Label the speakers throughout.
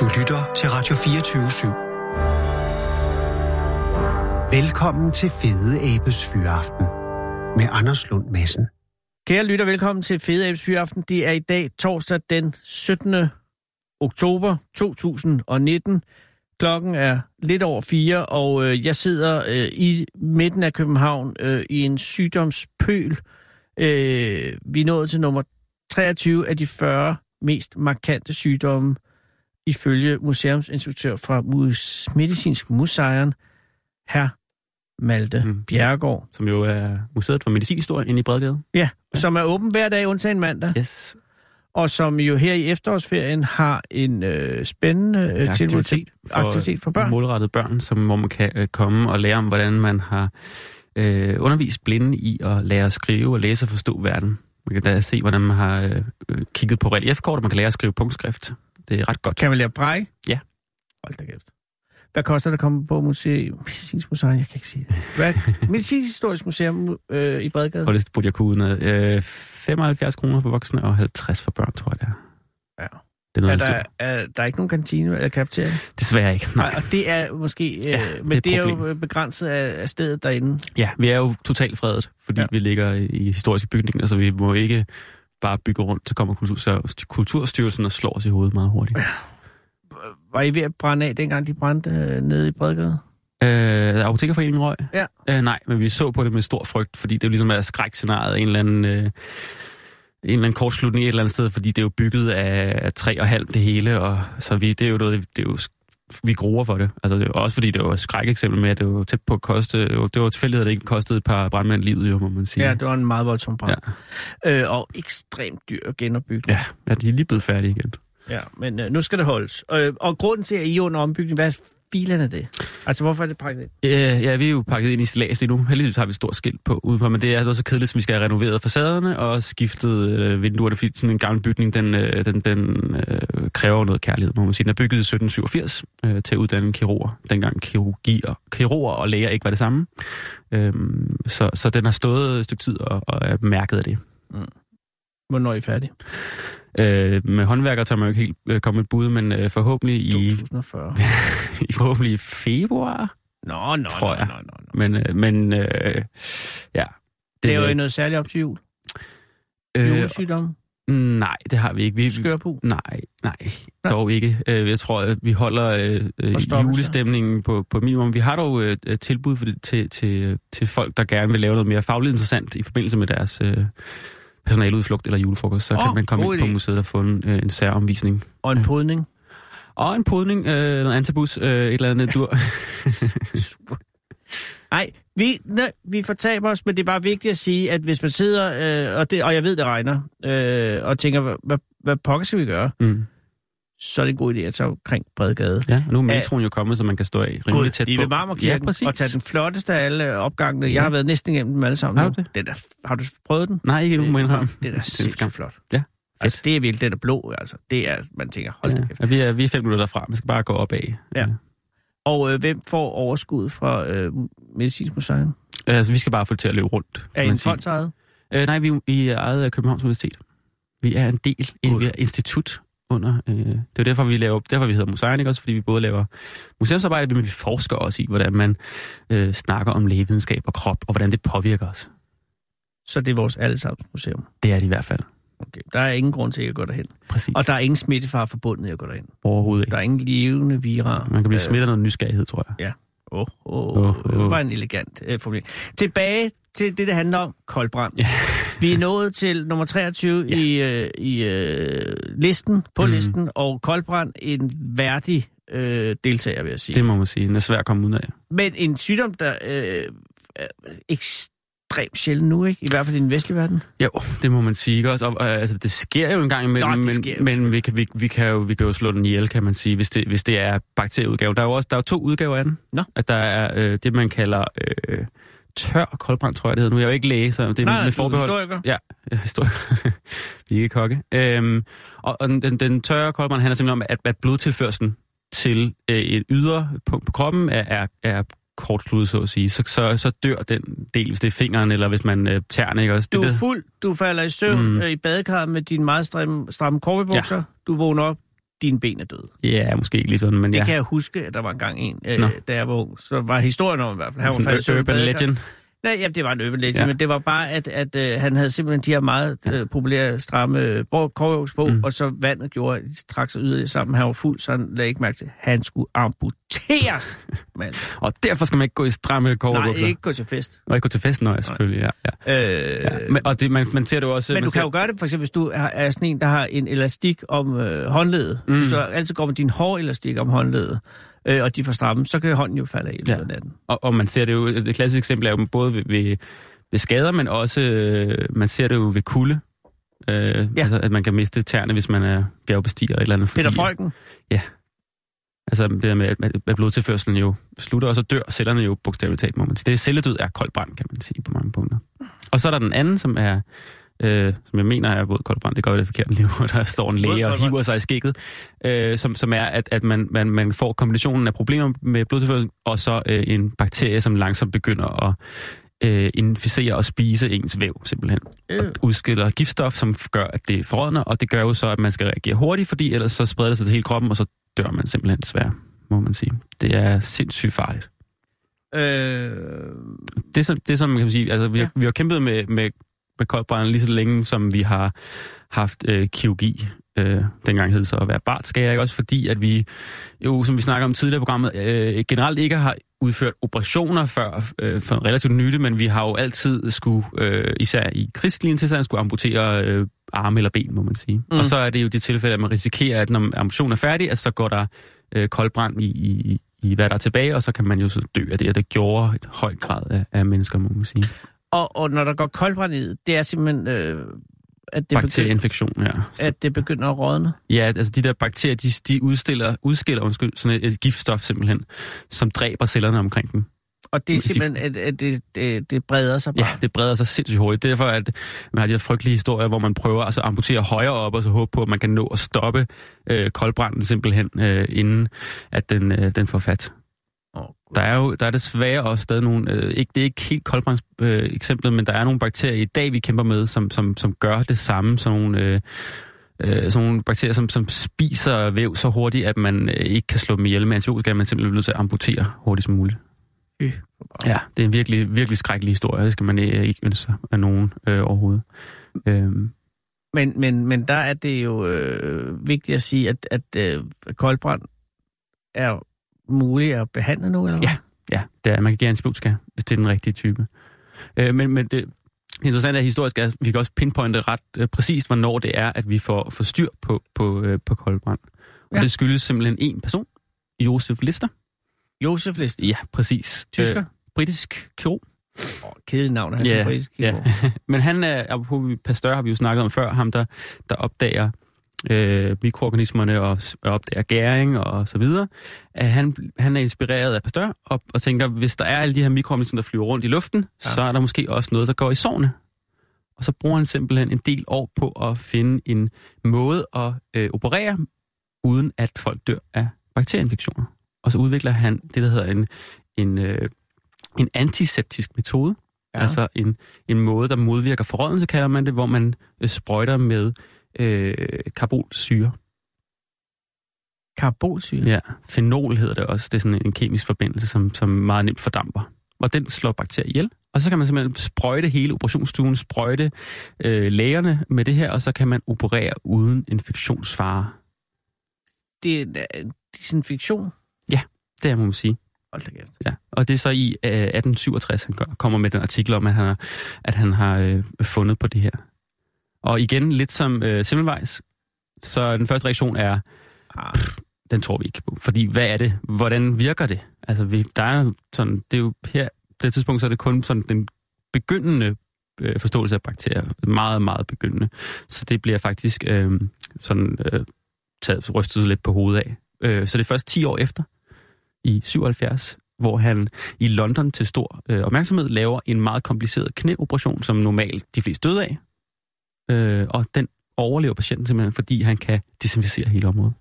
Speaker 1: Du lytter til Radio 24 /7. Velkommen til Fede Abes Fyraften med Anders Lund Madsen.
Speaker 2: Kære lytter, velkommen til Fede Abes Fyraften. Det er i dag torsdag den 17. oktober 2019. Klokken er lidt over fire, og øh, jeg sidder øh, i midten af København øh, i en sygdomspøl. Øh, vi er nået til nummer 23 af de 40 mest markante sygdomme, ifølge museumsinspektør fra Medicinsk Museum, her Malte mm. Bjergård.
Speaker 3: Som jo er Museet for Medicinhistorie inde i Bredgade.
Speaker 2: Ja, som er åben hver dag, undtagen mandag.
Speaker 3: Yes.
Speaker 2: Og som jo her i efterårsferien har en øh, spændende øh, tilbud til
Speaker 3: for,
Speaker 2: aktivitet for børn.
Speaker 3: Målrettet børn, som, hvor man kan øh, komme og lære om, hvordan man har øh, undervist blinde i at lære at skrive og læse og forstå verden. Man kan da se, hvordan man har øh, kigget på reliefkort, og man kan lære at skrive punktskrift. Det er ret godt.
Speaker 2: Kan man lære bræk?
Speaker 3: Ja.
Speaker 2: Hold da kæft. Hvad koster det at komme på museum? Medicinsk Museum, jeg kan ikke sige det. Hvad? Medicinsk Historisk Museum øh, i Bredgade?
Speaker 3: Og det burde jeg kunne udenad. Øh, 75 kroner for voksne og 50 for børn, tror jeg det er.
Speaker 2: Ja.
Speaker 3: Det er, noget,
Speaker 2: Er
Speaker 3: er
Speaker 2: der, er, der er ikke nogen kantine eller kafeteria?
Speaker 3: Desværre ikke. Nej.
Speaker 2: Og det er måske... Øh,
Speaker 3: Ja,
Speaker 2: men
Speaker 3: det er
Speaker 2: det er jo
Speaker 3: problem.
Speaker 2: begrænset af, af stedet derinde.
Speaker 3: Ja, vi er jo totalt fredet, fordi
Speaker 2: ja.
Speaker 3: vi ligger i historiske bygninger, så vi må ikke bare bygge rundt, så kommer kultur, Kulturstyrelsen og slår os i hovedet meget hurtigt.
Speaker 2: Var I ved at brænde af, dengang de brændte øh, nede i Bredgade?
Speaker 3: Øh, Apotekerforeningen røg?
Speaker 2: Ja.
Speaker 3: Øh, nej, men vi så på det med stor frygt, fordi det er jo ligesom er skrækscenariet, en eller anden... Øh, en eller anden kortslutning et eller andet sted, fordi det er jo bygget af træ og halm det hele, og så vi, det er jo noget, det er jo, vi gruer for det. Altså, det også fordi, det var et skrækeksempel med, at det var tæt på at koste, det var, det var tilfældigt, at det ikke kostede et par brandmænd livet, jo, må man sige.
Speaker 2: Ja, det var en meget voldsom brand. Ja. Øh, og ekstremt dyr genopbygning.
Speaker 3: ja, ja, de er lige blevet færdige igen.
Speaker 2: Ja, men øh, nu skal det holdes. Øh, og grunden til, at I er under ombygning, hvad er filen af det? Altså, hvorfor er det pakket ind?
Speaker 3: Ja, ja, vi er jo pakket ind i stilas lige nu. Heldigvis har vi et stort skilt på udenfor, men det er også så kedeligt, at vi skal have renoveret facaderne og skiftet øh, vinduerne, fordi sådan en gammel bygning, den, øh, den, den øh, kræver noget kærlighed, må man sige. Den er bygget i 1787 øh, til at uddanne kirurger. Dengang kirurgi og, kirurger og læger ikke var det samme. Øhm, så, så den har stået et stykke tid og, og er mærket af det.
Speaker 2: Hvornår er I færdige?
Speaker 3: Øh, med håndværker tør man jo ikke helt øh, komme et bud, men øh, forhåbentlig i,
Speaker 2: 2040.
Speaker 3: i forhåbentlig i februar,
Speaker 2: Nå, nå,
Speaker 3: Tror jeg.
Speaker 2: nå, nå, nå.
Speaker 3: men, øh, men øh, ja.
Speaker 2: Det er jo noget særligt op til jul.
Speaker 3: øh,
Speaker 2: Julesygdomme,
Speaker 3: Nej, det har vi ikke. Vi,
Speaker 2: skørpu.
Speaker 3: Nej, nej,
Speaker 2: Nå.
Speaker 3: dog ikke. Øh, Jeg tror, at vi holder øh, øh, julestemningen på, på minimum. Vi har dog øh, et tilbud for det, til, til, til folk, der gerne vil lave noget mere fagligt interessant i forbindelse med deres øh, personaludflugt eller julefrokost. Så oh, kan man komme ind på museet og få en, øh, en særomvisning.
Speaker 2: Og en podning.
Speaker 3: Og en podning, øh, noget antabus, øh, et eller andet dur.
Speaker 2: Super. Nej, vi, ne, vi fortaber os, men det er bare vigtigt at sige, at hvis man sidder, øh, og, det, og jeg ved, det regner, øh, og tænker, hvad, hvad, hvad pokker skal vi gøre,
Speaker 3: mm.
Speaker 2: Så er det en god idé at tage omkring Bredgade.
Speaker 3: Ja, og nu er metroen jo kommet, så man kan stå af rimelig tæt
Speaker 2: I
Speaker 3: på.
Speaker 2: ved Marmorkirken,
Speaker 3: Ja,
Speaker 2: og tage den flotteste af alle opgangene. Jeg
Speaker 3: Ja.
Speaker 2: har været næsten igennem dem alle sammen
Speaker 3: Har du det?
Speaker 2: Den er, har du prøvet den?
Speaker 3: Nej, ikke endnu, må jeg indrømme.
Speaker 2: Det er sindssygt flot.
Speaker 3: Ja,
Speaker 2: Altså, det er virkelig, den er blå, altså. Det er, man tænker, hold da
Speaker 3: Ja,
Speaker 2: kæft.
Speaker 3: ja, vi, er, vi er fem minutter derfra. Man skal bare gå op af.
Speaker 2: Ja. Og øh, hvem får overskud fra øh, Medicinsk Museum?
Speaker 3: Altså, vi skal bare få det til at løbe rundt.
Speaker 2: Er I en fondsejet?
Speaker 3: Øh, nej, vi, vi er ejet af Københavns Universitet. Vi er en del, vi er institut under... Øh, det er jo derfor, vi laver, derfor vi hedder museum, ikke også? Fordi vi både laver museumsarbejde, men vi forsker også i, hvordan man øh, snakker om lægevidenskab og krop, og hvordan det påvirker os.
Speaker 2: Så det er vores allesammens museum.
Speaker 3: Det er det i hvert fald.
Speaker 2: Okay. Der er ingen grund til at gå derhen.
Speaker 3: Præcis.
Speaker 2: Og der er ingen smittefar forbundet i at gå derhen.
Speaker 3: Overhovedet
Speaker 2: Der
Speaker 3: ikke.
Speaker 2: er ingen levende vira.
Speaker 3: Man kan blive smittet af noget nysgerrighed, tror jeg.
Speaker 2: Åh, oh, oh,
Speaker 3: Åh,
Speaker 2: oh,
Speaker 3: åh.
Speaker 2: det var en elegant øh, formulering. Tilbage til det, det handler om, koldbrand.
Speaker 3: Ja.
Speaker 2: Vi er nået til nummer 23
Speaker 3: Ja.
Speaker 2: i, øh, i øh, listen, på
Speaker 3: Mhm.
Speaker 2: listen, og koldbrand en værdig øh, deltager, vil jeg sige.
Speaker 3: Det må man sige. Den er svær at komme ud af.
Speaker 2: Men en sygdom, der øh, er ekstremt sjældent nu, ikke? I hvert fald i den vestlige verden.
Speaker 3: Jo, det må man sige. Ikke også? Og, øh, altså, det sker jo en gang imellem,
Speaker 2: Nå,
Speaker 3: men,
Speaker 2: jo
Speaker 3: men vi, kan, vi, vi, kan jo, vi kan jo slå den ihjel, kan man sige, hvis det, hvis det er bakterieudgave. Der er jo også der er jo to udgaver af den.
Speaker 2: Nå.
Speaker 3: At der er øh, det, man kalder øh, tør koldbrand, tror jeg, det hedder. Nu er jeg jo ikke læge, så det er
Speaker 2: Nej,
Speaker 3: med forbehold.
Speaker 2: historiker.
Speaker 3: Ja, ja historiker. Vi er ikke kokke. Øhm, og og den, den tørre koldbrand handler simpelthen om, at, at blodtilførslen til øh, et ydre punkt på kroppen er, er, er kortsluttet, så at sige. Så, så, så dør den del, hvis det er fingeren, eller hvis man øh, tæerne, ikke også?
Speaker 2: Du er fuld, du falder i søvn
Speaker 3: Mm.
Speaker 2: mm. i badekarret med dine meget stramme, stramme korpebukser. Ja. Du vågner op. dine ben er døde.
Speaker 3: Ja, måske ikke lige sådan, men
Speaker 2: Det
Speaker 3: ja.
Speaker 2: kan jeg huske, at der var engang en, øh,
Speaker 3: Nå.
Speaker 2: da jeg var ung. Så var historien om i hvert fald. Han var
Speaker 3: Sådan
Speaker 2: faldet i
Speaker 3: urban legend.
Speaker 2: Nej, ja, det var en legend, ja. Men det var bare, at, at øh, han havde simpelthen de her meget øh, populære, stramme korvøvs på, mm. Og så vandet gjorde, at de trak sig yderligere sammen. Han var fuld, så han lagde ikke mærke til, at han skulle amputeres, mand.
Speaker 3: Og derfor skal man ikke gå i stramme
Speaker 2: Nej,
Speaker 3: kårebukser.
Speaker 2: ikke gå til fest.
Speaker 3: Og ikke gå til festen, nej, selvfølgelig, ja. ja.
Speaker 2: Øh,
Speaker 3: ja. Men, og det, man, man ser det jo også...
Speaker 2: Men du kan
Speaker 3: ser,
Speaker 2: jo gøre det, for eksempel, hvis du er- sådan en, der har en elastik om øh, håndledet. Mm. Så altid går med din hårelastik om håndledet, øh, og de får stramme, så kan hånden jo falde af i løbet
Speaker 3: Ja.
Speaker 2: af natten.
Speaker 3: Og, og man ser det jo... Et klassisk eksempel er jo både ved, ved, ved skader, men også... Øh, man ser det jo ved kulde. Øh, ja. Altså, at man kan miste tæerne, hvis man er bjergbestiger eller et eller andet.
Speaker 2: Peter Freuchen,
Speaker 3: Altså det der med, at, at blodtilførselen jo slutter, og så dør cellerne jo bogstaveligt talt, må man sige. Det er celledød er kold brand, kan man sige, på mange punkter. Og så er der den anden, som er, øh, som jeg mener er våd kold brand. Det gør det forkerte liv, hvor der står en læge og hiver sig i skægget. Øh, som, som er, at, at man, man, man får kombinationen af problemer med blodtilførsel, og så øh, en bakterie, som langsomt begynder at øh, inficere og spise ens væv, simpelthen.
Speaker 2: øh,
Speaker 3: Og udskiller giftstof, som gør, at det forrådner, og det gør jo så, at man skal reagere hurtigt, fordi ellers så spreder det sig til hele kroppen, og så dør man simpelthen desværre, må man sige. Det er sindssygt farligt.
Speaker 2: øh,
Speaker 3: Det, som, det som man kan sige, altså vi,
Speaker 2: Ja.
Speaker 3: ja. vi har kæmpet med, med, med koldbrand lige så længe, som vi har haft øh, kirurgi. Øh, dengang hed det så at være bartskærer, ikke? Også fordi, at vi jo, som vi snakker om tidligere i programmet, øh, generelt ikke har udført operationer før øh, for relativt nylig, men vi har jo altid skulle, øh, især i krigslinjen tilstand, skulle amputere øh, arme eller ben, må man sige.
Speaker 2: Mm.
Speaker 3: Mm. Og så er det jo det tilfælde, at man risikerer, at når amputationen er færdig, at så går der øh, koldbrand i, i, i, hvad der er tilbage, og så kan man jo så dø af det, og det gjorde et høj grad af, af mennesker, må man sige.
Speaker 2: Og, og når der går koldbrand i, det er simpelthen, øh, at, det begynder,
Speaker 3: Bakterieinfektion, ja. Så,
Speaker 2: at det begynder at rådne.
Speaker 3: ja, altså de der bakterier, de, de udstiller, udskiller undskyld, sådan et, et giftstof simpelthen, som dræber cellerne omkring dem.
Speaker 2: Og det er simpelthen, at, at det, det, det breder sig bare.
Speaker 3: Ja, det breder sig sindssygt hurtigt. Derfor at man har de her frygtelige historier, hvor man prøver altså, at amputere højere op, og så håbe på, at man kan nå at stoppe øh, koldbranden simpelthen, øh, inden at den, øh, den får fat. Der er jo der er desværre også stadig nogle, øh, ikke, det er ikke helt koldbrands øh, eksemplet, men der er nogle bakterier i dag, vi kæmper med, som, som, som gør det samme, sådan nogle, øh, øh, sådan nogle bakterier, som, som spiser væv så hurtigt, at man øh, ikke kan slå dem ihjel med antibiotika, man simpelthen er nødt til at amputere hurtigst muligt.
Speaker 2: Fy.
Speaker 3: Ja, det er en virkelig, virkelig skrækkelig historie. Det skal man øh, ikke ønske sig af nogen øh, overhovedet. Øhm,
Speaker 2: Men, men, men der er det jo øh, vigtigt at sige, at, at øh, koldbrand er muligt at behandle nu, eller hvad?
Speaker 3: Ja. ja, det er, man kan give antibiotika, hvis det er den rigtige type. Øh, men, men det interessante er historisk, er, at vi kan også pinpointe ret øh, præcist, hvornår det er, at vi får, får styr på, på, øh, på koldbrand. Og
Speaker 2: Ja.
Speaker 3: ja. det skyldes simpelthen en person, Josef Lister.
Speaker 2: Josef List,
Speaker 3: Ja, præcis.
Speaker 2: tysker.
Speaker 3: Øh, britisk kirurg.
Speaker 2: Oh, kedeligt navn, han
Speaker 3: Ja,
Speaker 2: yeah, britisk
Speaker 3: ja.
Speaker 2: kirurg.
Speaker 3: Men han er, apropos Pasteur har vi jo snakket om før, ham der, der opdager øh, mikroorganismerne og, og opdager gæring og så videre. At han, han er inspireret af Pasteur og, og tænker, hvis der er alle de her mikroorganismer, der flyver rundt i luften,
Speaker 2: Ja.
Speaker 3: så er der måske også noget, der går i sårene. Og så bruger han simpelthen en del år på at finde en måde at øh, operere, uden at folk dør af bakterieinfektioner. Og så udvikler han det, der hedder en, en, øh, en antiseptisk metode.
Speaker 2: Ja.
Speaker 3: Altså en, en måde, der modvirker forrådnelse, kalder man det, hvor man øh, sprøjter med øh, karbolsyre.
Speaker 2: Karbolsyre.
Speaker 3: Ja, fenol hedder det også. Det er sådan en kemisk forbindelse, som, som meget nemt fordamper. Og den slår bakterier ihjel. Og så kan man simpelthen sprøjte hele operationsstuen, sprøjte øh, lægerne med det her, og så kan man operere uden infektionsfare.
Speaker 2: Det er en disinfektion.
Speaker 3: Det er, må man sige.
Speaker 2: Hold da kæft.
Speaker 3: Ja. Og det er så i øh, 1867, han kommer med den artikel om, at han har, at han har øh, fundet på det her. Og igen, lidt som øh, Semmelweis, så den første reaktion er,
Speaker 2: Ah,
Speaker 3: den tror vi ikke på. Fordi hvad er det? Hvordan virker det? Altså, vi, der er sådan, det er jo her, på det tidspunkt, så er det kun sådan den begyndende øh, forståelse af bakterier. Meget, meget begyndende. Så det bliver faktisk øh, sådan øh, taget, rystet lidt på hovedet af. Øh, så det er først 10 år efter, i 77, hvor han i London til stor øh, opmærksomhed laver en meget kompliceret knæoperation, som normalt de fleste døde af. Øh, og den overlever patienten simpelthen, fordi han kan desinficere hele området.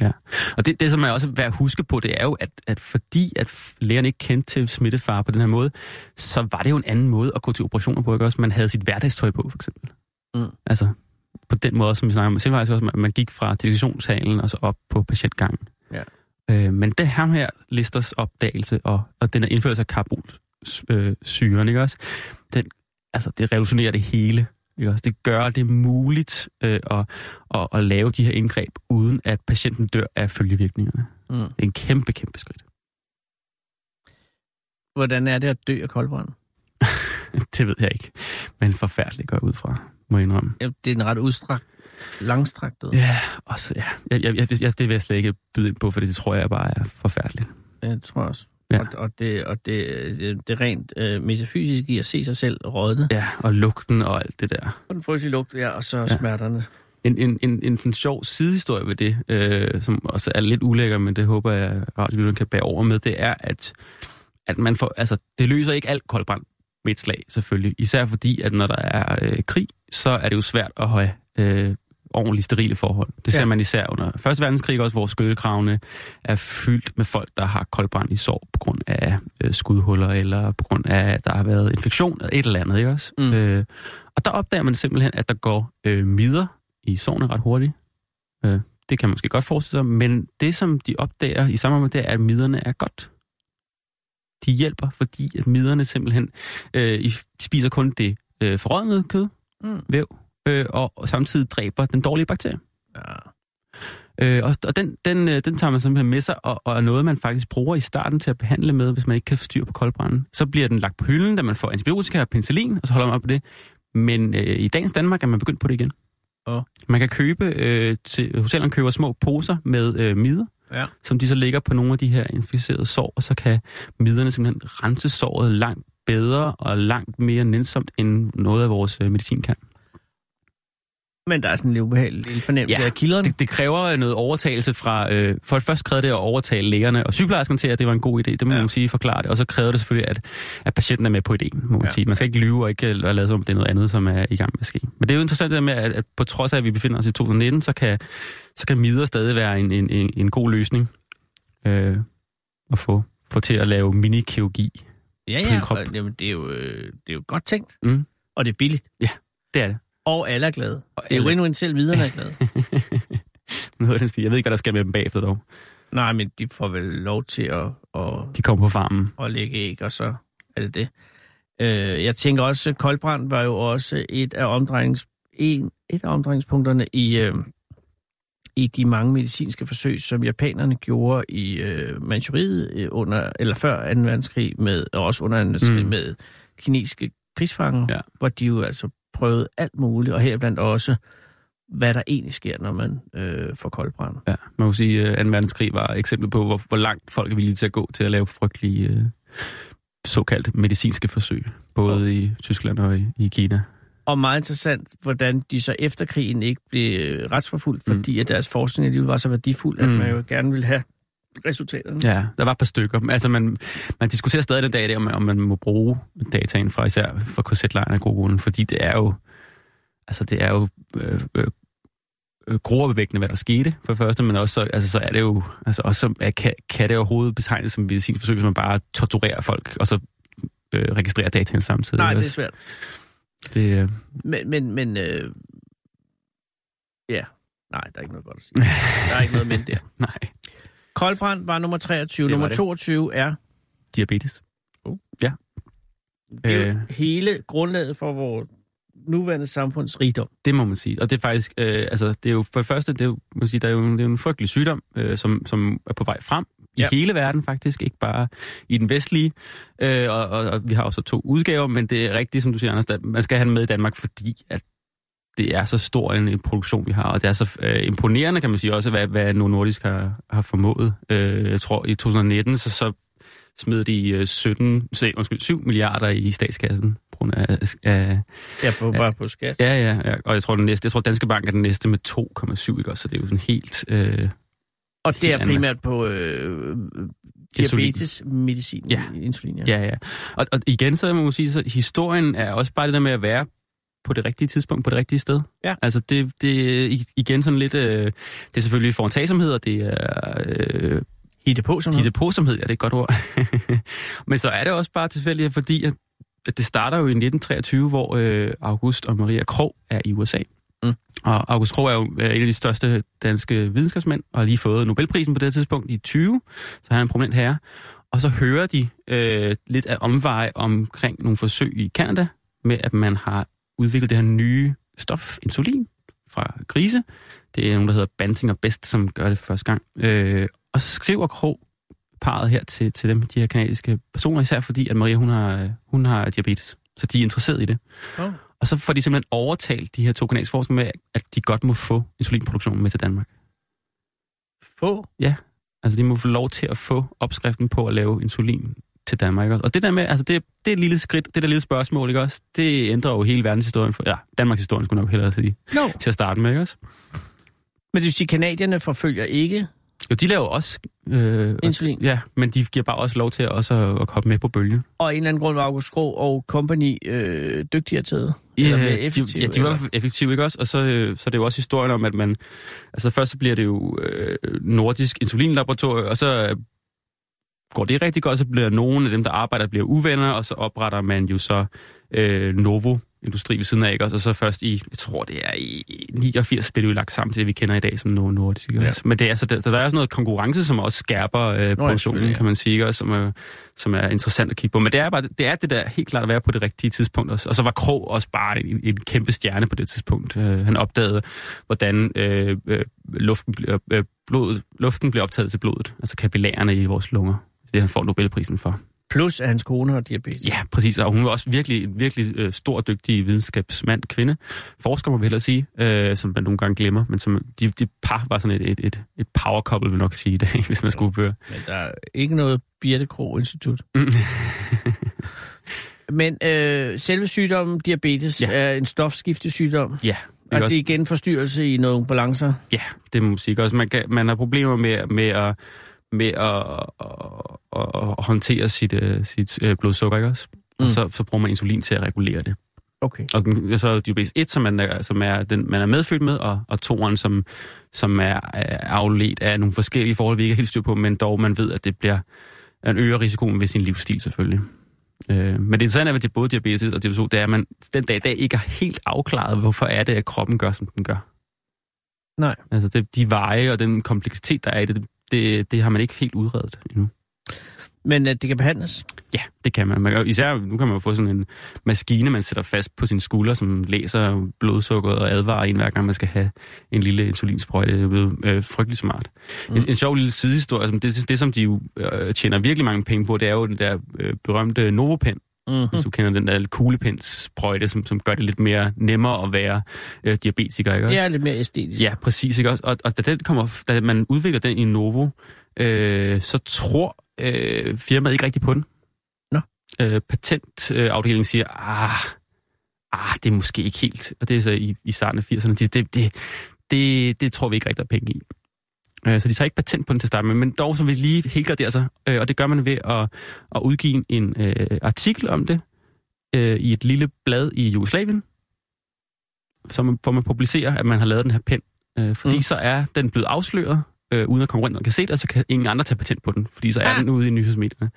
Speaker 2: wow.
Speaker 3: Og det, det som er også værd at huske på, det er jo, at, at fordi at lægerne ikke kendte til smittefare på den her måde, så var det jo en anden måde at gå til operationer på, ikke også? Man havde sit hverdagstøj på, for eksempel.
Speaker 2: Mm.
Speaker 3: Altså, på den måde, som vi snakker om, selvvejs også, man gik fra diskussionssalen og så op på patientgangen.
Speaker 2: Ja.
Speaker 3: Øh, men det her her listers opdagelse og, og den er indførelse af karbolsyren, ikke også? Den, altså, det revolutionerer det hele. Ikke også? Det gør det muligt øh, at, at, at lave de her indgreb, uden at patienten dør af følgevirkningerne.
Speaker 2: Mm.
Speaker 3: Det er en kæmpe, kæmpe skridt.
Speaker 2: Hvordan er det at dø af koldbrand?
Speaker 3: det ved jeg ikke. Men forfærdeligt går jeg ud fra, må jeg indrømme.
Speaker 2: Ja, Det er en ret udstrakt, langstrakt død.
Speaker 3: Ja, også, ja. Jeg, jeg, jeg, jeg, det vil jeg slet ikke byde ind på, for det tror jeg bare er forfærdeligt.
Speaker 2: Det tror jeg også.
Speaker 3: Ja.
Speaker 2: Og, og, det, og det, det, det rent øh, metafysiske i at se sig selv rådne.
Speaker 3: Ja, og lugten og alt det der.
Speaker 2: Og den frygtelige lugt, ja, og så ja. Smerterne.
Speaker 3: En, en, en, en, en sjov sidehistorie ved det, øh, som også er lidt ulækker, men det håber jeg, radiolytteren kan bære over med, det er, at, at man får, altså, det løser ikke alt koldbrand med et slag, selvfølgelig. Især fordi, at når der er øh, krig, så er det jo svært at have øh, ordentligt sterile forhold. Det ser
Speaker 2: Ja.
Speaker 3: man især under 1. verdenskrig også, hvor skyttekravene er fyldt med folk, der har koldbrand i sår på grund af øh, skudhuller, eller på grund af, at der har været infektion eller et eller andet, ikke også?
Speaker 2: Mm.
Speaker 3: Øh, og der opdager man simpelthen, at der går øh, midler i sårene ret hurtigt. Øh, det kan man måske godt forestille sig, men det, som de opdager i samarbejde, det er, at midlerne er godt. De hjælper, fordi at midlerne simpelthen øh, spiser kun det øh, forrådnede kød,
Speaker 2: Mm.
Speaker 3: væv, øh, og, og samtidig dræber den dårlige bakterie.
Speaker 2: Ja.
Speaker 3: Øh, og og den, den, øh, den tager man simpelthen med sig, og, og er noget, man faktisk bruger i starten til at behandle med, hvis man ikke kan få styr på koldbranden. Så bliver den lagt på hylden, da man får antibiotika og penicillin, og så holder man op på det. Men øh, i dagens Danmark er man begyndt på det igen.
Speaker 2: Åh.
Speaker 3: Man kan købe, øh, til, hotellerne køber små poser med øh, midler,
Speaker 2: Ja.
Speaker 3: som de så lægger på nogle af de her inficerede sår, og så kan midlerne simpelthen rense såret langt bedre og langt mere nænsomt, end noget af vores øh, medicin kan.
Speaker 2: Men der er sådan en ubehagelig lille fornemmelse
Speaker 3: Ja,
Speaker 2: af kilderne.
Speaker 3: Det, det kræver noget overtagelse fra... Øh, for det første krævede det at overtale lægerne og sygeplejerskerne til, at det var en god idé. Det må
Speaker 2: Ja.
Speaker 3: ja. man sige forklare det. Og så krævede det selvfølgelig, at, at patienten er med på ideen, må man
Speaker 2: Ja.
Speaker 3: sige. Man skal ikke lyve og ikke øh, lade som om, det er noget andet, som er i gang med at ske. Men det er jo interessant det der med, at, at på trods af, at vi befinder os i 2019, så kan, så kan midler stadig være en, en, en, en god løsning øh, at få, få til at lave minikirurgi.
Speaker 2: Ja, ja. Og, jamen, det, er jo, øh, det er jo godt tænkt.
Speaker 3: Mm.
Speaker 2: Og det er billigt.
Speaker 3: Det er det.
Speaker 2: Og alle er glade.
Speaker 3: Og
Speaker 2: Det er jo
Speaker 3: alle-
Speaker 2: endnu en selv videre, er glade.
Speaker 3: Noget af den stil. Jeg ved ikke, hvad der skal med dem bagefter dog.
Speaker 2: Nej, men de får vel lov til at, at,
Speaker 3: De kommer på farmen.
Speaker 2: at lægge æg, og så er det det. Øh, jeg tænker også, at koldbrand var jo også et af, omdrejnings, en, et af omdrejningspunkterne i, øh, i de mange medicinske forsøg, som japanerne gjorde i øh, Manchuriet øh, under, eller før 2. verdenskrig, med, og også under 2. verdenskrig
Speaker 3: Mm.
Speaker 2: med kinesiske krigsfanger,
Speaker 3: Ja.
Speaker 2: hvor de jo altså prøvede alt muligt, og heriblandt også, hvad der egentlig sker, når man øh, får koldbrand.
Speaker 3: Ja, man må sige, at 2. verdenskrig var et eksempel på, hvor, hvor langt folk er villige til at gå til at lave frygtelige øh, såkaldte medicinske forsøg, både oh. i Tyskland og i, i Kina.
Speaker 2: Og meget interessant, hvordan de så efter krigen ikke blev øh, retsforfulgt,
Speaker 3: Mm.
Speaker 2: fordi at deres forskning alligevel var så værdifuld, at
Speaker 3: Mm.
Speaker 2: man jo gerne ville have resultaterne.
Speaker 3: Ja, der var et par stykker. Altså, man, man diskuterer stadig den dag, i dag, om, om man må bruge dataen fra især for korsetlejren af gode grunde, fordi det er jo, altså, det er jo øh, øh, øh, gruopvækkende, hvad der skete, for det første, men også så, altså, så er det jo, altså, også så, er- kan, kan det overhovedet betegnes som medicinsk forsøg, hvis man bare torturerer folk, og så øh, registrerer dataen samtidig.
Speaker 2: Nej, det er
Speaker 3: også?
Speaker 2: svært.
Speaker 3: det, øh,
Speaker 2: Men, men, men øh, ja, nej, der er ikke noget godt at sige. Der er ikke noget men der.
Speaker 3: nej,
Speaker 2: Koldbrand var nummer 23.
Speaker 3: Det
Speaker 2: nummer
Speaker 3: det.
Speaker 2: 22 er,
Speaker 3: diabetes.
Speaker 2: det er
Speaker 3: Øh.
Speaker 2: hele grundlaget for vores nuværende samfunds rigdom.
Speaker 3: Det må man sige. Og det er faktisk, øh, altså, det er jo for det første, det er jo, man sige, der er jo, det er jo en frygtelig sygdom, øh, som, som er på vej frem i
Speaker 2: Ja.
Speaker 3: ja. hele verden faktisk, ikke bare i den vestlige. Øh, og, og, og vi har også to udgaver, men det er rigtigt, som du siger, Anders, at man skal have den med i Danmark, fordi at det er så stor en, en produktion, vi har, og det er så øh, imponerende, kan man sige også, hvad, hvad Novo Nordisk har, har formået. Øh, jeg tror, i 2019, så, så smed de øh, 17, se, undskyld, 7 milliarder i statskassen på grund af, af
Speaker 2: Ja, på, bare på skat.
Speaker 3: Ja, ja, ja. Og jeg tror, den næste, jeg tror, Danske Bank er den næste med 2,7, ikke også? Så det er jo sådan helt... Øh,
Speaker 2: Og det er primært på øh, diabetesmedicin,
Speaker 3: Ja.
Speaker 2: insulin. Ja.
Speaker 3: ja, ja. Og, og igen, så må man sige, så historien er også bare det der med at være på det rigtige tidspunkt, på det rigtige sted.
Speaker 2: Ja.
Speaker 3: Altså, det, det er igen sådan lidt... Øh, det er selvfølgelig foretagsomhed, og det er... Øh,
Speaker 2: Hitte på som noget.
Speaker 3: Hittepåsomhed, ja, det er et godt ord. Men så er det også bare tilfældigt, fordi at, det starter jo i 1923, hvor øh, August og Maria Krog er i USA.
Speaker 2: Mm.
Speaker 3: Og August Krog er jo øh, en af de største danske videnskabsmænd, og har lige fået Nobelprisen på det tidspunkt i 20, så han er en prominent herre. Og så hører de øh, lidt af omveje omkring nogle forsøg i Kanada, med at man har udviklet det her nye stof, insulin, fra grise. Det er nogen, der hedder Banting og Best, som gør det første gang. Øh, og så skriver Krog parret her til, til dem, de her kanadiske personer, især fordi, at Maria, hun har, hun har diabetes. Så de er interesseret i det.
Speaker 2: Oh.
Speaker 3: Og så får de simpelthen overtalt de her to kanadiske forskere med, at de godt må få insulinproduktionen med til Danmark.
Speaker 2: Få?
Speaker 3: Ja, altså de må få lov til at få opskriften på at lave insulin til Danmark. Ikke? Og det der med, altså det, det er et lille skridt, det der lille spørgsmål, ikke også? Det ændrer jo hele verdenshistorien, for, ja, Danmarks historie skulle nok hellere sige,
Speaker 2: No.
Speaker 3: til at starte med, ikke også?
Speaker 2: Men det vil sige, at kanadierne forfølger ikke
Speaker 3: Jo, de laver også... Øh,
Speaker 2: insulin.
Speaker 3: Ja, men de giver bare også lov til også at, at komme med på bølgen.
Speaker 2: Og en eller anden grund var August Krog og company øh, dygtigere til det. Effektive,
Speaker 3: de, ja, de var
Speaker 2: eller?
Speaker 3: effektive, ikke også? Og så, øh, så er det jo også historien om, at man... Altså først så bliver det jo øh, nordisk insulinlaboratorium, og så øh, går det rigtig godt, så bliver nogle af dem, der arbejder, bliver uvenner, og så opretter man jo så øh, Novo Industri ved siden af, ikke? Og så først i, jeg tror det er i 89, blev det jo lagt sammen til det, vi kender i dag som Novo Nordisk. Ikke?
Speaker 2: Ja.
Speaker 3: Men det er, altså, der, så der er også noget konkurrence, som også skærper øh, produktionen,
Speaker 2: ja.
Speaker 3: kan man sige, ikke? Som, er, som er interessant at kigge på. Men det er, bare, det er det der helt klart at være på det rigtige tidspunkt også. Og så var Krog også bare en, en kæmpe stjerne på det tidspunkt. Øh, han opdagede, hvordan øh, øh, luften, øh, blodet, luften bliver optaget til blodet, altså kapillærerne i vores lunger. Det han får Nobelprisen for.
Speaker 2: Plus at hans kone har diabetes.
Speaker 3: Ja, præcis. Og hun er også virkelig en virkelig øh, stor dygtig videnskabsmand, kvinde. Forsker, må vi hellere sige, øh, som man nogle gange glemmer. Men som, de, de par var sådan et, et, et, et power couple, vil nok sige i dag, hvis man skulle høre.
Speaker 2: Men der er ikke noget Birte Krog Institut.
Speaker 3: Mm.
Speaker 2: Men øh, selve sygdommen, diabetes,
Speaker 3: Ja.
Speaker 2: er en stofskiftesygdom.
Speaker 3: ja,
Speaker 2: Og det er igen forstyrrelse i nogle balancer.
Speaker 3: Ja, det må man sige. Også man, kan, man har problemer med, med at med at, at, at, håndtere sit, uh, sit uh, blodsukker, ikke også? Mm. Og så, så bruger man insulin til at regulere det.
Speaker 2: Okay.
Speaker 3: Og den- så er diabetes 1, som man er, som er den, man er medfødt med, og, og toeren, som, som er, afledt af nogle forskellige forhold, vi ikke er helt styr på, men dog man ved, at det bliver en øger risikoen ved sin livsstil selvfølgelig. Øh, men det interessante er, at det både diabetes 1 og diabetes 2, det er, at man den dag i dag ikke er helt afklaret, hvorfor er det, at kroppen gør, som den gør.
Speaker 2: Nej.
Speaker 3: Altså det, de veje og den kompleksitet, der er i det, det, det har man ikke helt udredet endnu.
Speaker 2: Men at det kan behandles.
Speaker 3: Ja, det kan man. man kan, især nu kan man jo få sådan en maskine, man sætter fast på sin skulder, som læser blodsukkeret og advarer en hver gang, man skal have en lille insulinsprøjte. Det er blevet øh, frygtelig smart. Mm. En, en sjov lille sidehistorie, som det, det som de jo øh, tjener virkelig mange penge på, det er jo den der øh, berømte Novopen,
Speaker 2: Mm-hmm.
Speaker 3: hvis du kender den der kuglepindsprøjte, som, som gør det lidt mere nemmere at være øh, diabetiker, ikke også?
Speaker 2: Ja, lidt mere æstetisk.
Speaker 3: Ja, præcis. Ikke også? Og, og da, den kommer, da man udvikler den i Novo, øh, så tror øh, firmaet ikke rigtigt på den.
Speaker 2: Nå.
Speaker 3: Øh, patentafdelingen siger, ah, ah, det er måske ikke helt. Og det er så i, i starten af 80'erne. Det, det, det, det, tror vi ikke rigtig, er penge i. Øh, Så de tager ikke patent på den til at starte med, men dog så vil lige helgardere sig, øh, og det gør man ved at, at udgive en øh, artikel om det øh, i et lille blad i Jugoslavien, så man, hvor man publicerer, at man har lavet den her pen. Øh, fordi mm. Så er den blevet afsløret, øh, uden at konkurrenten kan se det, og så kan ingen andre tage patent på den, fordi så er
Speaker 2: Ah.
Speaker 3: den ude i nyhedsmedierne.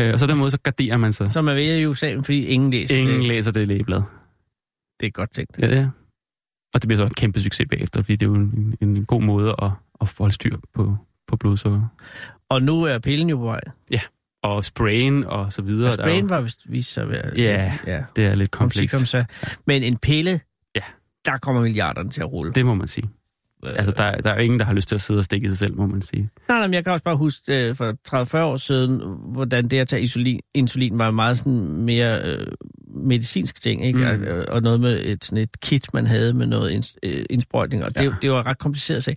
Speaker 3: Øh, og så den måde, så garderer man sig.
Speaker 2: Så man vælger i USA, fordi ingen læser
Speaker 3: Ingen
Speaker 2: det.
Speaker 3: læser det lægeblad.
Speaker 2: Det er godt tænkt.
Speaker 3: Ja, er. Og det bliver så en kæmpe succes bagefter, fordi det er jo en, en, en god måde at, at holde styr på, på blodsukker.
Speaker 2: Og nu er pillen jo på vej.
Speaker 3: Og sprayen og så videre.
Speaker 2: Og
Speaker 3: der
Speaker 2: sprayen var vist vist sig at være...
Speaker 3: Ja,
Speaker 2: ja.
Speaker 3: Det er lidt
Speaker 2: Kom sig,
Speaker 3: komplekst.
Speaker 2: kom. Men en pille,
Speaker 3: Ja.
Speaker 2: der kommer milliarderne til at rulle.
Speaker 3: Det må man sige. Altså, der, der er ingen, der har lyst til at sidde og stikke sig selv, må man sige.
Speaker 2: Nej, nej, men jeg kan også bare huske øh, for 30-40 år siden, hvordan det at tage insulin, insulin var meget sådan mere øh, medicinsk ting, ikke?
Speaker 3: Mm.
Speaker 2: Og, og noget med et, sådan et kit, man havde med noget ins, øh, indsprøjtning, og det,
Speaker 3: Ja.
Speaker 2: ja. det var ret kompliceret sag.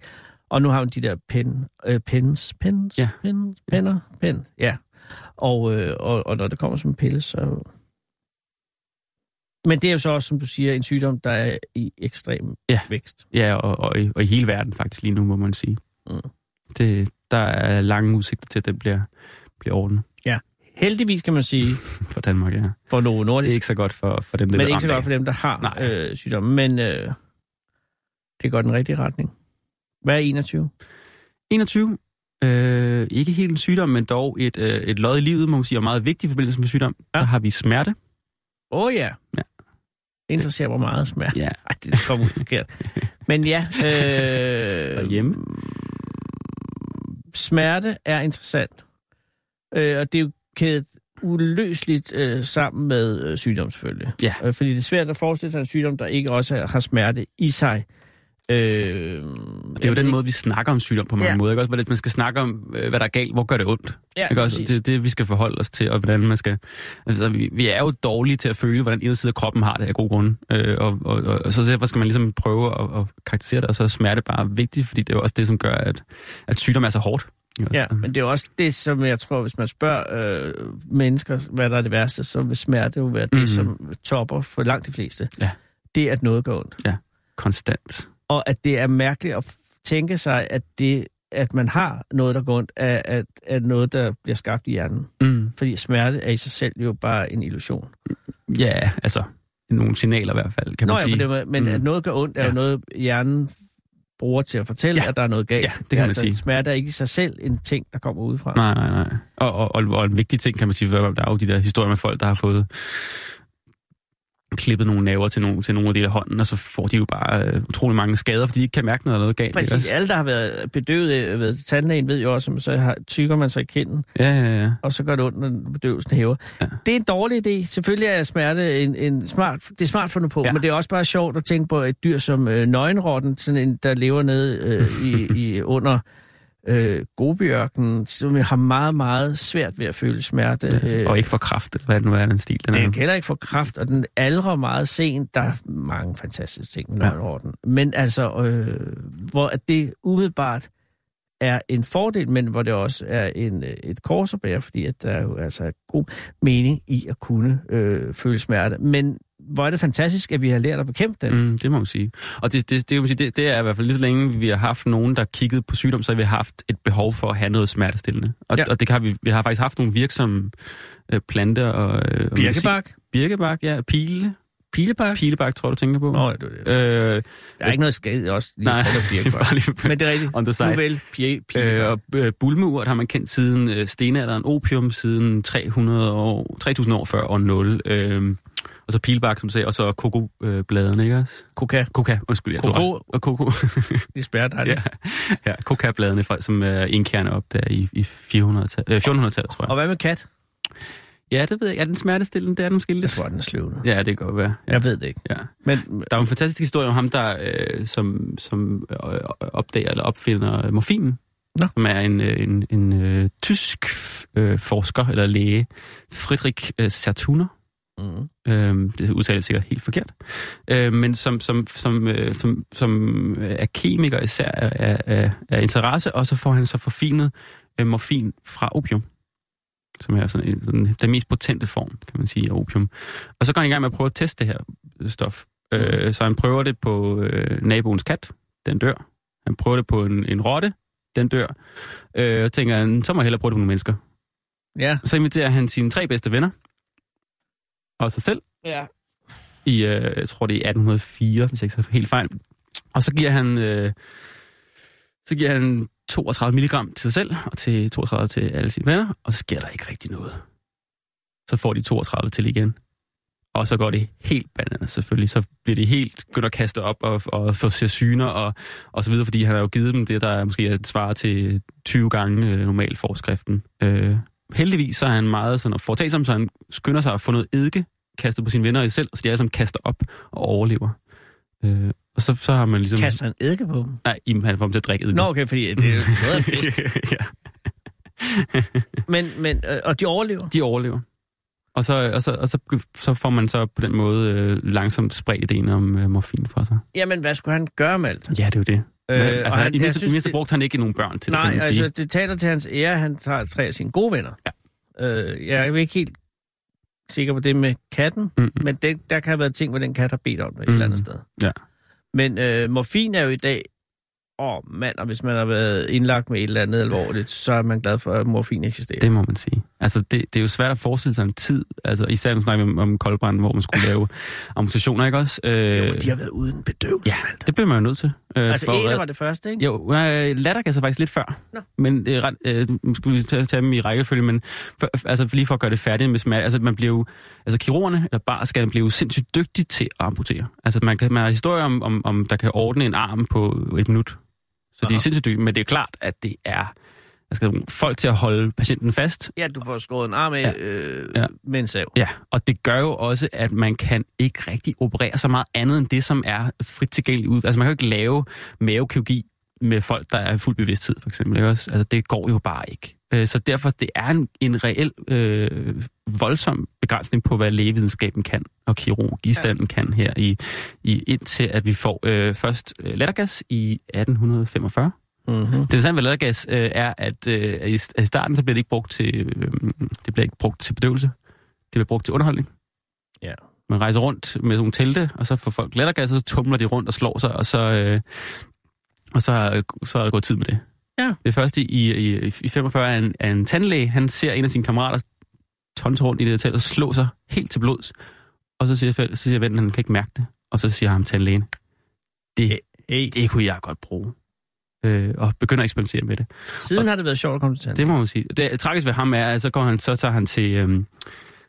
Speaker 2: Og nu har hun de der pen, øh, pens, pens,
Speaker 3: Ja.
Speaker 2: ja. pen, penner, pen, ja. Og, øh, og, og når det kommer som en pille, så... Men det er jo så også, som du siger, en sygdom, der er i ekstrem
Speaker 3: Ja.
Speaker 2: vækst.
Speaker 3: Ja, og, og, i, og i hele verden faktisk lige nu, må man sige.
Speaker 2: Mm.
Speaker 3: Det, der er lange udsigter til, at den bliver, bliver ordnet
Speaker 2: Heldigvis kan man sige,
Speaker 3: for Danmark, ja.
Speaker 2: for Novo
Speaker 3: Det
Speaker 2: Nordisk,
Speaker 3: er ikke så godt for, for dem, der
Speaker 2: men
Speaker 3: bliver
Speaker 2: ikke så godt for dem, der har
Speaker 3: Nej.
Speaker 2: øh, sygdommen. Men øh, det går den rigtige retning. Hvad er 21?
Speaker 3: 21. Øh, ikke helt en sygdom, men dog et, øh, et lod i livet, må man sige, og meget vigtig i forbindelse med sygdom. Ja.
Speaker 2: Ja.
Speaker 3: Der har vi smerte.
Speaker 2: Åh oh, ja. Det interesserer mig meget smerte.
Speaker 3: Ja.
Speaker 2: Ej, det kom ud forkert. Men ja, øh,
Speaker 3: Derhjemme.
Speaker 2: smerte er interessant. Øh, og det er jo kædet uløseligt øh, sammen med øh, sygdom selvfølgelig.
Speaker 3: Ja.
Speaker 2: Øh, fordi det er svært at forestille sig en sygdom, der ikke også har smerte i sig. Øh,
Speaker 3: Det er jo den måde, vi snakker om sygdom på mange
Speaker 2: Ja.
Speaker 3: ja. måder. Ikke? Også, hvordan man skal snakke om, øh, hvad der er galt, hvor gør det ondt.
Speaker 2: Ja,
Speaker 3: ikke? Også, det er det, vi skal forholde os til, og hvordan man skal... Altså, vi, vi er jo dårlige til at føle, hvordan en side af kroppen har det af gode grunde. Øh, og, og, og, og, så derfor skal man ligesom prøve at, at karakterisere det, og så er smerte bare vigtigt, fordi det er jo også det, som gør, at, at sygdom er så hårdt.
Speaker 2: Ja, men det er jo også det, som jeg tror, hvis man spørger øh, mennesker, hvad der er det værste, så vil smerte jo være det,
Speaker 3: Mhm.
Speaker 2: som topper for langt de fleste.
Speaker 3: Ja.
Speaker 2: Det er, at noget går ondt.
Speaker 3: Konstant.
Speaker 2: Og at det er mærkeligt at tænke sig, at det at man har noget, der går ondt, er, er, er noget, der bliver skabt i hjernen.
Speaker 3: Mm.
Speaker 2: Fordi smerte er i sig selv jo bare en illusion.
Speaker 3: Ja, altså nogle signaler i hvert fald, kan
Speaker 2: Nå
Speaker 3: man
Speaker 2: ja,
Speaker 3: sige.
Speaker 2: men, det, var- men
Speaker 3: Mm.
Speaker 2: at noget gør ondt, er jo
Speaker 3: Ja.
Speaker 2: noget, hjernen bruger til at fortælle,
Speaker 3: Ja.
Speaker 2: at der er noget galt.
Speaker 3: Ja, det kan man
Speaker 2: altså,
Speaker 3: sige.
Speaker 2: Smerte er ikke i sig selv en ting, der kommer udefra.
Speaker 3: Nej, nej, nej. Og, og, og, og en vigtig ting, kan man sige, for der er jo de der historier med folk, der har fået klippet nogle naver til nogle, til nogle af de der hånden, og så får de jo bare øh, utrolig mange skader, fordi de ikke kan mærke, når der er noget galt.
Speaker 2: Præcis. Alle, der har været bedøvet øh, ved tandlægen, ved jo også, at så har, tykker man sig i kinden,
Speaker 3: Ja, ja, ja.
Speaker 2: og så gør det ondt, når bedøvelsen hæver.
Speaker 3: Ja.
Speaker 2: Det er en dårlig idé. Selvfølgelig er smerte en, en smart, det er smart fundet på,
Speaker 3: Ja.
Speaker 2: men det er også bare sjovt at tænke på et dyr som øh, nøgenrotten, sådan en, der lever nede øh, i, i, under øh, Gobiørkenen, som har meget, meget svært ved at føle smerte. Øh,
Speaker 3: Og ikke for kraft, hvad det nu er, den stil. Den
Speaker 2: Den
Speaker 3: er.
Speaker 2: kan heller ikke få kraft, og den aldrer meget sent. Der er mange fantastiske ting med
Speaker 3: Ja.
Speaker 2: nøgenorden. Men altså, øh, hvor det umiddelbart er en fordel, men hvor det også er en, øh, et kors at bære, fordi at der er jo altså god mening i at kunne øh, føle smerte. Men hvor er det fantastisk, at vi har lært at bekæmpe den.
Speaker 3: Mm, det må man sige. Og det, det, det, det, det, det er i hvert fald lige så længe, vi har haft nogen, der kiggede på sygdom, så har vi haft et behov for at have noget smertestillende. Og,
Speaker 2: Ja.
Speaker 3: og det kan vi, vi har faktisk haft nogle virksomme øh, planter og... Øh, og
Speaker 2: Birkebak,
Speaker 3: medicin- Birkebak, ja. Pile.
Speaker 2: pilebak.
Speaker 3: Pilebak, tror du tænker på.
Speaker 2: Nå, det, det.
Speaker 3: Øh,
Speaker 2: Der er ikke noget skade også lige
Speaker 3: nej, bare lige
Speaker 2: Men det er rigtigt.
Speaker 3: on the side.
Speaker 2: Nu vel, pie.
Speaker 3: Øh, og øh, bulmeurt har man kendt siden øh, stenalderen, opium siden 300 år, 3000 år før år 0. Øh, og så pilbak, som sagde, og så kokobladene, ikke også?
Speaker 2: Coca.
Speaker 3: Koka, undskyld, jeg
Speaker 2: Koko.
Speaker 3: Og koko.
Speaker 2: Det spærrer dig.
Speaker 3: ja, ja kokabladene, som er indkærne op der i, i 400 øh, 1400-tallet, tror jeg.
Speaker 2: Og hvad med kat?
Speaker 3: Ja, det ved jeg. Er den smertestillende? Det er den måske
Speaker 2: Jeg
Speaker 3: lidt.
Speaker 2: tror, den er sløvende.
Speaker 3: Ja, det kan godt være. Ja.
Speaker 2: Jeg ved det ikke.
Speaker 3: Ja.
Speaker 2: Men
Speaker 3: Der er en fantastisk historie om ham, der øh, som, som øh, opdager eller opfinder morfinen.
Speaker 2: Nå.
Speaker 3: Som er en, øh, en, en øh, tysk øh, forsker eller læge, Friedrich øh, Sertuner.
Speaker 2: Mm.
Speaker 3: Øh, det udtales sikkert helt forkert. Øh, men som, som, som, øh, som, som er kemiker især af, af, af interesse, og så får han så forfinet øh, morfin fra opium som er sådan, en, sådan den mest potente form, kan man sige, af opium. Og så går han i gang med at prøve at teste det her stof. Øh, så han prøver det på øh, naboens kat, den dør. Han prøver det på en, en rotte, den dør. Øh, og tænker han, så må jeg hellere prøve det på nogle mennesker.
Speaker 2: Ja.
Speaker 3: Og så inviterer han sine tre bedste venner, og sig selv,
Speaker 2: Ja.
Speaker 3: i, øh, jeg tror det er 1804, hvis jeg ikke tager helt fejl. Og så giver han, øh, så giver han 32 milligram til sig selv, og til 32 til alle sine venner, og så sker der ikke rigtig noget. Så får de 32 til igen. Og så går det helt bananas selvfølgelig. Så bliver de helt begyndt at kaste op og, og få sig syner og, og så videre, fordi han har jo givet dem det, der måske er et svar til 20 gange øh, normal forskriften. Øh, heldigvis så er han meget sådan foretagsom, så han skynder sig at få noget eddike kastet på sine venner i selv, så de alle sammen kaster op og overlever. Øh, og så, så har man ligesom...
Speaker 2: Kaster han eddike på dem?
Speaker 3: Nej, jamen, han får dem til at drikke eddike.
Speaker 2: Nå, okay, fordi det er jo
Speaker 3: ja,
Speaker 2: Men, men, øh, og de overlever?
Speaker 3: de overlever. Og så, og så, og så, så får man så på den måde øh, langsomt spredt ideen om øh, morfin for sig.
Speaker 2: Jamen, hvad skulle han gøre med alt?
Speaker 3: Ja, det er jo det. Øh, altså,
Speaker 2: han-
Speaker 3: i mindste,
Speaker 2: synes,
Speaker 3: i mindste
Speaker 2: det-
Speaker 3: brugte han ikke nogen børn til det,
Speaker 2: Nej,
Speaker 3: kan man sige.
Speaker 2: altså, det taler til hans ære, han tager tre af sine gode venner.
Speaker 3: Ja.
Speaker 2: Øh, jeg er ikke helt sikker på det med katten,
Speaker 3: Mm, mm.
Speaker 2: men det, der kan have været ting, hvor den kat har bedt om det et
Speaker 3: Mm.
Speaker 2: eller andet sted.
Speaker 3: Ja.
Speaker 2: Men øh, morfin er jo i dag, åh mand, og hvis man har været indlagt med et eller andet alvorligt, så er man glad for, at morfin eksisterer.
Speaker 3: Det må man sige. Altså, det, det er jo svært at forestille sig en tid, altså især når man snakker om, om koldbrand, hvor man skulle lave amputationer, ikke også? Øh,
Speaker 2: Jo, de har været uden bedøvelse.
Speaker 3: ja, det blev man jo nødt til. Øh,
Speaker 2: Altså,
Speaker 3: for,
Speaker 2: Æder var det første, ikke?
Speaker 3: Jo, øh, lattergas er faktisk lidt før.
Speaker 2: Nå.
Speaker 3: Men det er ret, øh, skal vi tage, tage dem i rækkefølge, men for, altså lige for at gøre det færdigt med smerte, altså man bliver altså kirurgerne, eller barskallen, bliver jo sindssygt dygtige til at amputere. Altså man, kan, man har historier om, om, om, der kan ordne en arm på et minut. Så de
Speaker 2: Aha.
Speaker 3: er sindssygt dygtige, men det er klart, at det er altså, nogle folk til at holde patienten fast.
Speaker 2: Ja, du får skåret en arm af
Speaker 3: Ja.
Speaker 2: øh,
Speaker 3: Ja.
Speaker 2: med en sav.
Speaker 3: Ja, og det gør jo også, at man kan ikke rigtig operere så meget andet end det, som er frit tilgængeligt ud. Altså man kan jo ikke lave mavekirurgi med folk, der er fuld bevidsthed, for eksempel. Ikke også? Altså det går jo bare ikke. Øh, Så derfor, det er en, en reel øh, voldsom begrænsning på, hvad lægevidenskaben kan, og kirurgistanden ja. kan her, i, i indtil at vi får øh, først øh, lattergas i 1845.
Speaker 2: Mm-hmm.
Speaker 3: Det interessante ved lattergas øh, er, at øh, i, i starten så bliver det ikke brugt til, øh, det bliver ikke brugt til bedøvelse. Det bliver brugt til underholdning.
Speaker 2: Ja.
Speaker 3: Man rejser rundt med sådan nogle telte, og så får folk lattergas, og så tumler de rundt og slår sig, og så, øh, og så, så er der gået tid med det.
Speaker 2: Ja.
Speaker 3: Det er først i, i, i 45 er en, er en tandlæge, han ser en af sine kammerater tonse rundt i det telt og slå sig helt til blods. Og så siger, så siger vennen, han kan ikke mærke det. Og så siger ham tandlægen, det,
Speaker 2: Hey.
Speaker 3: det kunne jeg godt bruge. Øh, og begynder at eksperimentere med det.
Speaker 2: Siden har det været sjovt at komme til tand.
Speaker 3: Det må man sige. Det tragisk ved ham er, at så, går han, så tager han til, øhm,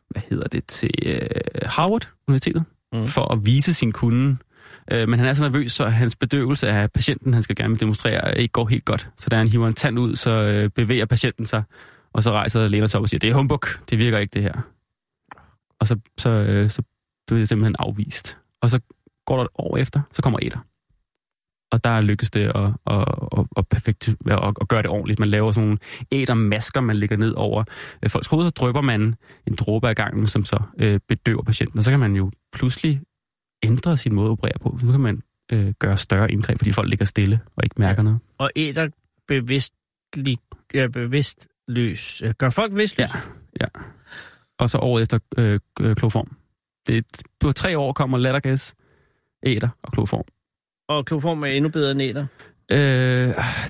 Speaker 3: hvad hedder det, til øh, Harvard Universitetet,
Speaker 2: Mm.
Speaker 3: for at vise sin kunde. Øh, men han er så nervøs, så hans bedøvelse af patienten, han skal gerne demonstrere, ikke går helt godt. Så da han hiver en tand ud, så øh, bevæger patienten sig, og så rejser og læner sig op og siger, det er humbug, det virker ikke det her. Og så, så, øh, så bliver det simpelthen afvist. Og så går der et år efter, så kommer Eder. Og der lykkes det at, at, at, at, perfekt, at, at gøre det ordentligt. Man laver sådan nogle ædermasker, man lægger ned over øh, folks hoveder, så drypper man en dråbe af gangen, som så øh, bedøver patienten. Og så kan man jo pludselig ændre sin måde at operere på. Så kan man øh, gøre større indgreb, fordi folk ligger stille og ikke mærker noget.
Speaker 2: Og æder bevidstlig, ja, bevidstløs. Øh, Gør folk bevidstløs?
Speaker 3: Ja. Og så året efter øh, øh, kloform. Det, på tre år kommer lattergas, æder og kloform.
Speaker 2: Og kloform er endnu bedre end æder.
Speaker 3: Øh,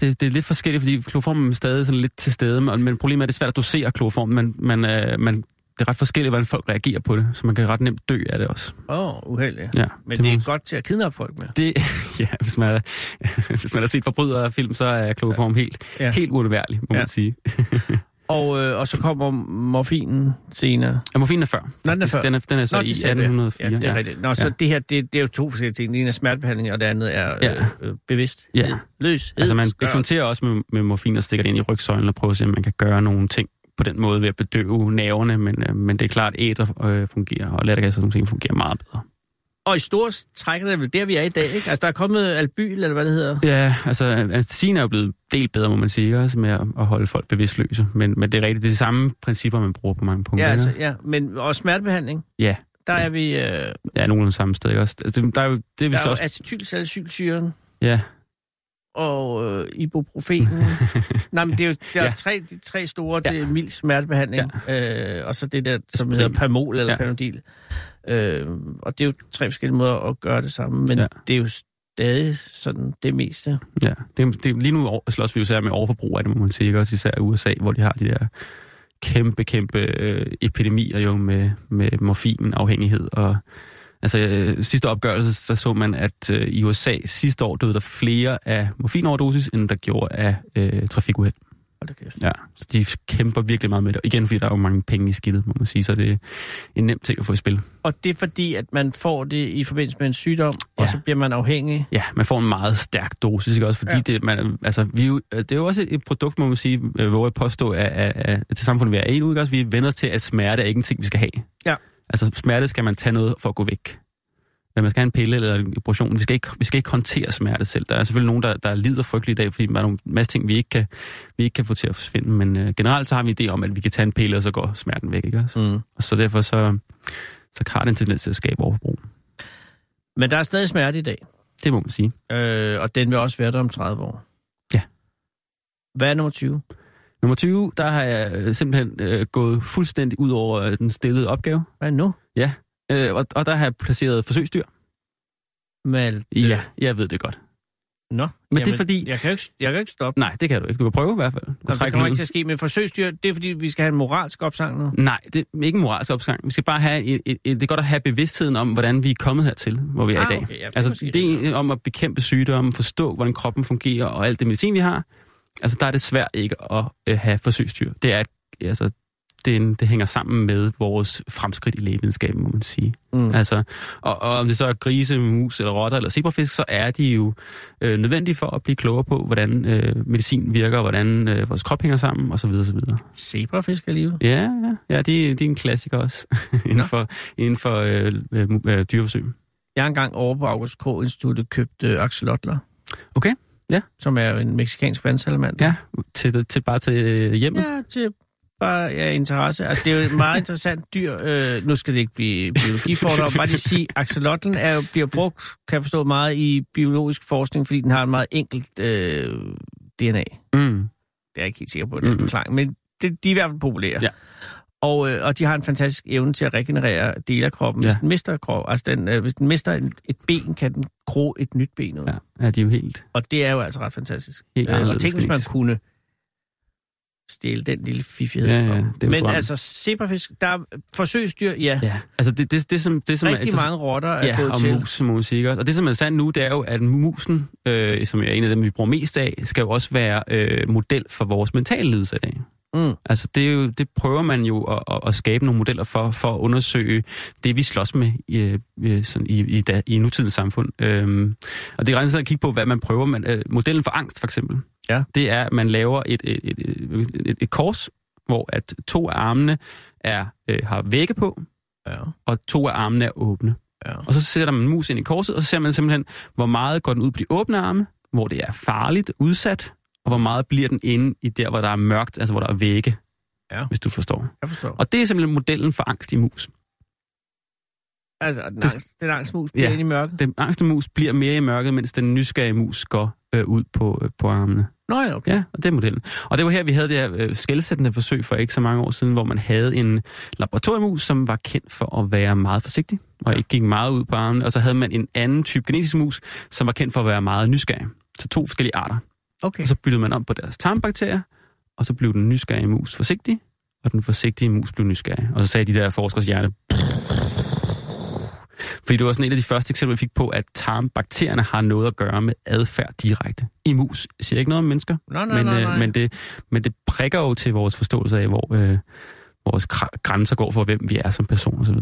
Speaker 3: det, det er lidt forskelligt, fordi kloformen er stadig sådan lidt til stede, men men problemet er, at det er svært at dosere kloform, men man, øh, man, det er ret forskelligt, hvordan folk reagerer på det, så man kan ret nemt dø af det også.
Speaker 2: Åh, oh, uheldigt.
Speaker 3: Ja,
Speaker 2: Men det,
Speaker 3: må-
Speaker 2: er godt til at kidnappe folk med.
Speaker 3: Det, ja, hvis man, er, hvis man har set forbryderfilm, så er kloform helt,
Speaker 2: Ja.
Speaker 3: helt uundværlig, må
Speaker 2: ja.
Speaker 3: man sige.
Speaker 2: Og, øh, og så kommer morfinen senere.
Speaker 3: Ja, morfinen er før.
Speaker 2: Nå, den er før.
Speaker 3: Den er, den er så
Speaker 2: Nå,
Speaker 3: i
Speaker 2: det sagde du, ja.
Speaker 3: 1804.
Speaker 2: Ja, det er rigtigt. Nå, så
Speaker 3: Ja.
Speaker 2: det her, det, det er jo to forskellige ting. Det ene er smertebehandling, og det andet er
Speaker 3: Ja.
Speaker 2: øh, øh, bevidst.
Speaker 3: Ja.
Speaker 2: Løs.
Speaker 3: Altså man eksperimenterer også med, med morfin og stikker det ind i rygsøjlen og prøver at se, om man kan gøre nogle ting på den måde ved at bedøve nerverne, men, øh, men det er klart, at æder øh, fungerer, og lattergas og sådan nogle ting fungerer meget bedre.
Speaker 2: Og i store træk er det vel der, vi er i dag, ikke? Altså, der er kommet albyl, eller hvad det hedder.
Speaker 3: Ja, altså anestesien er jo blevet delt bedre, må man sige, ikke? også med at, holde folk bevidstløse, men, men det er rigtigt, det er de samme principper, man bruger på mange punkter.
Speaker 2: Ja, altså, ja. Men også smertebehandling,
Speaker 3: ja,
Speaker 2: der er vi... Øh,
Speaker 3: ja, nogenlunde samme sted. Ikke? Også. Altså, der er jo, det er
Speaker 2: der er
Speaker 3: også...
Speaker 2: acetylsalicylsyren
Speaker 3: Ja,
Speaker 2: og øh, ibuprofenen. Nej, men det er jo der er
Speaker 3: Ja.
Speaker 2: tre, de tre store,
Speaker 3: Ja.
Speaker 2: det er mild smertebehandling, ja. øh, og så det der, som hedder Pamol eller ja. Panodil. Øh, og det er jo tre forskellige måder at gøre det samme, men ja. Det er jo stadig sådan det meste.
Speaker 3: ja. Det, det, lige nu slås vi jo især med overforbrug af det, må man sige, ikke? også især i USA, hvor de har de der kæmpe, kæmpe øh, epidemier jo med, med morfinafhængighed. Og, altså, øh, sidste opgørelse, så så man, at øh, i USA sidste år døde der flere af morfinoverdosis, end der gjorde af øh, trafikuheld. Ja, så de kæmper virkelig meget med det. Igen, fordi der er jo mange penge i skidtet, må man sige, så det er en nem ting at få i spil.
Speaker 2: Og det er fordi, at man får det i forbindelse med en sygdom, ja. og så bliver man afhængig.
Speaker 3: Ja, man får en meget stærk dosis, ikke også? Fordi
Speaker 2: Ja.
Speaker 3: det, man, altså, vi, jo- det er jo også et produkt, må man sige, øh, hvor jeg påstå, at, at, at, at til samfundet vi er i nu, ikke også? Vi vender os til, at smerte er ikke en ting, vi skal have.
Speaker 2: Ja.
Speaker 3: Altså, smerte skal man tage noget for at gå væk. Men man skal have en pille eller en operation. Vi skal ikke, vi skal ikke håndtere smerte selv. Der er selvfølgelig nogen, der, der lider frygteligt i dag, fordi der er nogle masse ting, vi ikke kan, vi ikke kan få til at forsvinde. Men øh, generelt så har vi idé om, at vi kan tage en pille, og så går smerten væk, ikke også?
Speaker 2: Mm.
Speaker 3: Og så derfor så, så har det en tendens til at skabe overforbrug.
Speaker 2: Men der er stadig smerte i dag,
Speaker 3: Det må man sige.
Speaker 2: øh, og den vil også være der om 30 år.
Speaker 3: Ja.
Speaker 2: Hvad er nummer 20?
Speaker 3: Nummer 20, der har jeg øh, simpelthen øh, gået fuldstændig ud over øh, den stillede opgave.
Speaker 2: Hvad nu?
Speaker 3: Øh, og, og der har jeg placeret forsøgsdyr.
Speaker 2: Mal.
Speaker 3: Ja, jeg ved det godt.
Speaker 2: Nå,
Speaker 3: Men det er fordi-
Speaker 2: Jeg kan jo ikke, jeg kan jo ikke stoppe.
Speaker 3: Nej, det kan du ikke. Du kan prøve i hvert fald. Du kan
Speaker 2: Nå, det kommer ikke til at ske med forsøgsdyr. Det er fordi, vi skal have en moralsk opsang nu.
Speaker 3: Nej, det er ikke en moralsk opsang. Vi skal bare have et, et, et, det er godt at have bevidstheden om, hvordan vi er kommet hertil, hvor vi er
Speaker 2: Ah,
Speaker 3: i dag.
Speaker 2: okay, ja, det er
Speaker 3: altså, det om at bekæmpe sygdomme, forstå, hvordan kroppen fungerer, og alt det medicin, vi har. Altså, der er det svært ikke at øh, have forsøgsdyr. Det er, altså, det, er en, det hænger sammen med vores fremskridt i lægevidenskaben, må man sige.
Speaker 2: Mm.
Speaker 3: Altså, og, og om det så er grise, mus eller rotter eller zebrafisk, så er de jo øh, nødvendige for at blive klogere på, hvordan øh, medicin virker, hvordan øh, vores krop hænger sammen, osv. osv.
Speaker 2: Zebrafisk alligevel.
Speaker 3: Ja, ja, ja de, de er en klassiker også inden
Speaker 2: Nå.
Speaker 3: for, inden for øh, øh, øh, dyreforsøg.
Speaker 2: Jeg har engang over på August Krog Instituttet købt øh, axolotler.
Speaker 3: Okay, ja.
Speaker 2: Som er en meksikansk vandsalamander.
Speaker 3: Ja, til, til bare til øh, hjemmet.
Speaker 2: Ja, til bare ja, interesse. Altså, det er jo et meget interessant dyr. Øh, nu skal det ikke blive biologifordom. Bare lige sige, axolotlen er jo, bliver brugt, kan jeg forstå, meget i biologisk forskning, fordi den har en meget enkelt øh, DNA.
Speaker 3: Mm.
Speaker 2: Det er jeg ikke helt sikker på, den
Speaker 3: Mhm.
Speaker 2: forklaring. Men det, de er i hvert fald populære.
Speaker 3: Ja.
Speaker 2: Og, øh, og de har en fantastisk evne til at regenerere dele af kroppen. Hvis
Speaker 3: Ja.
Speaker 2: den mister krop, altså den, øh, hvis den mister en, et ben, kan den gro et nyt ben ud.
Speaker 3: Ja, ja, de er jo helt,
Speaker 2: Og det er jo altså ret fantastisk.
Speaker 3: helt
Speaker 2: Øh, og tænk, hvis man kunne stjæle den lille fiffighed
Speaker 3: Ja,
Speaker 2: fra
Speaker 3: ja, det jo
Speaker 2: Men
Speaker 3: drømmen.
Speaker 2: altså, zebrafisk, der er forsøgsdyr, ja.
Speaker 3: Ja, altså det, det, det, som, det som
Speaker 2: Rigtig
Speaker 3: er,
Speaker 2: mange rotter er
Speaker 3: ja,
Speaker 2: gået
Speaker 3: og
Speaker 2: til.
Speaker 3: mus, må man sige. ikke også? Og det, som er sandt nu, det er jo, at musen, øh, som er en af dem, vi bruger mest af, skal jo også være øh, model for vores mentale lidelse dag.
Speaker 2: Mm.
Speaker 3: Altså, det, er jo, det prøver man jo at, at, at skabe nogle modeller for, for at undersøge det, vi slås med i, i, sådan i, i, da, i nutidens samfund. Øhm, og det er rent at kigge på, hvad man prøver. Man, øh, modellen for angst, for eksempel,
Speaker 2: Ja.
Speaker 3: det er, at man laver et, et, et, et, et, et kors, hvor at to af armene er, øh, har vægge på,
Speaker 2: Ja.
Speaker 3: og to af armene er åbne.
Speaker 2: Ja.
Speaker 3: Og så sætter man en mus ind i korset, og så ser man simpelthen, hvor meget går den ud på de åbne arme, hvor det er farligt, udsat, og hvor meget bliver den inde i der, hvor der er mørkt, altså hvor der er vægge,
Speaker 2: Ja.
Speaker 3: hvis du forstår.
Speaker 2: Jeg forstår.
Speaker 3: Og det er simpelthen modellen for angst i mus.
Speaker 2: Altså, den, angst, den angstmus bliver
Speaker 3: Ja.
Speaker 2: inde i mørket.
Speaker 3: Den angste mus bliver mere i mørket, mens den nysgerrige mus går øh, ud på, øh, på armene.
Speaker 2: Nå ja, okay.
Speaker 3: Ja, og det er modellen. Og det var her, vi havde det her øh, skældsættende forsøg for ikke så mange år siden, hvor man havde en laboratoriemus, som var kendt for at være meget forsigtig, og ikke gik meget ud på armene. Og så havde man en anden type genetisk mus, som var kendt for at være meget nysgerrig. Så to forskellige arter.
Speaker 2: Okay.
Speaker 3: Og så byttede man om på deres tarmbakterier, og så blev den nysgerrige mus forsigtig, og den forsigtige mus blev nysgerrig. Og så sagde de der forskers hjerte... Fordi det var sådan et af de første eksempler, vi fik på, at tarmbakterierne har noget at gøre med adfærd direkte. I mus. Jeg siger ikke noget om mennesker,
Speaker 2: Nå, nej,
Speaker 3: men,
Speaker 2: nej,
Speaker 3: øh,
Speaker 2: nej.
Speaker 3: men, det, men det prikker jo til vores forståelse af, hvor øh, vores grænser går for, hvem vi er som person osv.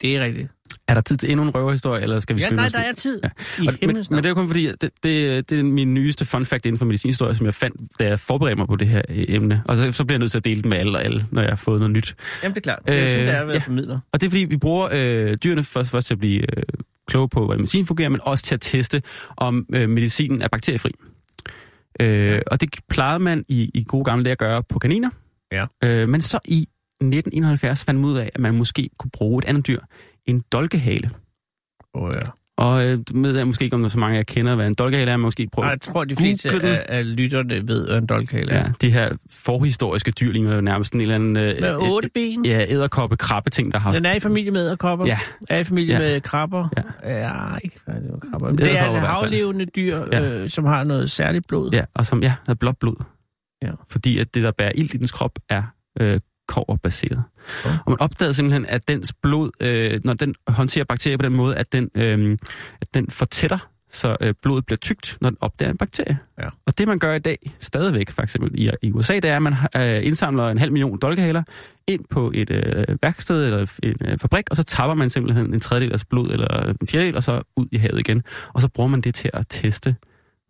Speaker 2: Det er rigtigt.
Speaker 3: Er der tid til endnu en røverhistorie, eller skal vi
Speaker 2: Ja,
Speaker 3: skynde
Speaker 2: nej,
Speaker 3: os
Speaker 2: der er tid.
Speaker 3: Ja.
Speaker 2: I
Speaker 3: Og, men, men det er kun fordi, at det, det, det er min nyeste fun fact inden for medicinhistorie, som jeg fandt, da jeg forberedte mig på det her øh, emne. Og så, så bliver jeg nødt til at dele det med alle og alle, når jeg har fået noget nyt.
Speaker 2: Jamen, det er klart. Det er sådan,
Speaker 3: Øh,
Speaker 2: det er at være
Speaker 3: ja.
Speaker 2: formidler.
Speaker 3: Og det er fordi, vi bruger øh, dyrene først, først til at blive øh, kloge på, hvordan medicin fungerer, men også til at teste, om øh, medicinen er bakteriefri. Øh, og det plejede man i, i gode gamle dage at gøre på kaniner.
Speaker 2: Ja.
Speaker 3: Øh, men så i 1971 fandt man ud af, at man måske kunne bruge et andet dyr, en dolkehale.
Speaker 2: Åh, oh, ja.
Speaker 3: Og øh, ved jeg måske ikke, om der er så mange, jeg kender, hvad en dolkehale er, men måske prøve
Speaker 2: jeg tror, de fleste af, af lytterne ved, hvad en dolkhale er.
Speaker 3: Ja, de her forhistoriske dyr ligner jo nærmest en eller anden... Øh,
Speaker 2: Med otte ben.
Speaker 3: Ja, æderkoppe, krabbe ting, der har.
Speaker 2: Den er i familie med æderkopper.
Speaker 3: Ja.
Speaker 2: Er i familie
Speaker 3: Ja.
Speaker 2: med krabber. Ja, ikke faktisk med krabber. Men det er et havlevende dyr,
Speaker 3: Ja.
Speaker 2: øh, som har noget særligt blod.
Speaker 3: Ja, og som ja, er blåt blod.
Speaker 2: Ja.
Speaker 3: Fordi at det, der bærer ild i dens krop, er øh, koverbaseret.
Speaker 2: Oh.
Speaker 3: Og man opdagede simpelthen, at dens blod, øh, når den håndterer bakterier på den måde, at den, øh, at den fortætter, så øh, blodet bliver tykt, når den opdager en bakterie.
Speaker 2: Ja.
Speaker 3: Og det man gør i dag, stadigvæk for eksempel i, i USA, det er, at man øh, indsamler en halv million dolkehaler ind på et øh, værksted eller en øh, fabrik, og så tapper man simpelthen en tredjedel af blod eller en fjerdedel, og så ud i havet igen. Og så bruger man det til at teste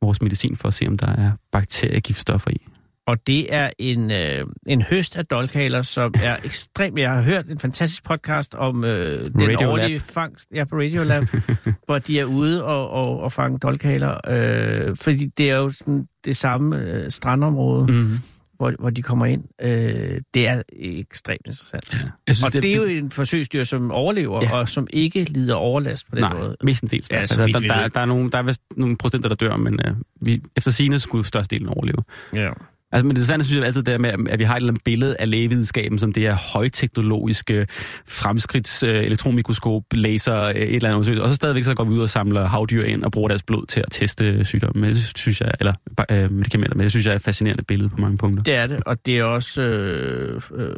Speaker 3: vores medicin for at se, om der er bakteriegiftstoffer i.
Speaker 2: Og det er en, øh, en høst af dolkhaler, som er ekstremt... Jeg har hørt en fantastisk podcast om øh, den
Speaker 3: Radiolab.
Speaker 2: årlige fangst ja, på Radiolab, hvor de er ude og, og, og fange dolkhaler. Øh, fordi det er jo sådan det samme øh, strandområde, mm. Hvor, hvor de kommer ind. Øh, det er ekstremt interessant.
Speaker 3: Ja. Jeg
Speaker 2: Og det, det er jo en forsøgsdyr, som overlever, ja. Og som ikke lider overlast på den
Speaker 3: Nej,
Speaker 2: måde.
Speaker 3: mestendels.
Speaker 2: Ja,
Speaker 3: Ja,
Speaker 2: så
Speaker 3: der, der, der, er nogle, der er vist nogle procenter, der dør, men øh, vi, efter sine skulle størstedelen overleve.
Speaker 2: Ja.
Speaker 3: Altså, men det interessante synes jeg altid det med, at vi har et eller andet billede af lægevidenskaben som det her højteknologiske fremskridts øh, elektronmikroskop, laser, øh, et eller andet. Og så stadigvæk så går vi ud og samler havdyr ind og bruger deres blod til at teste sygdomme. Det synes jeg, eller øh, medicamenter, men det synes jeg er et fascinerende billede på mange punkter.
Speaker 2: Det er det, og det er også øh, øh,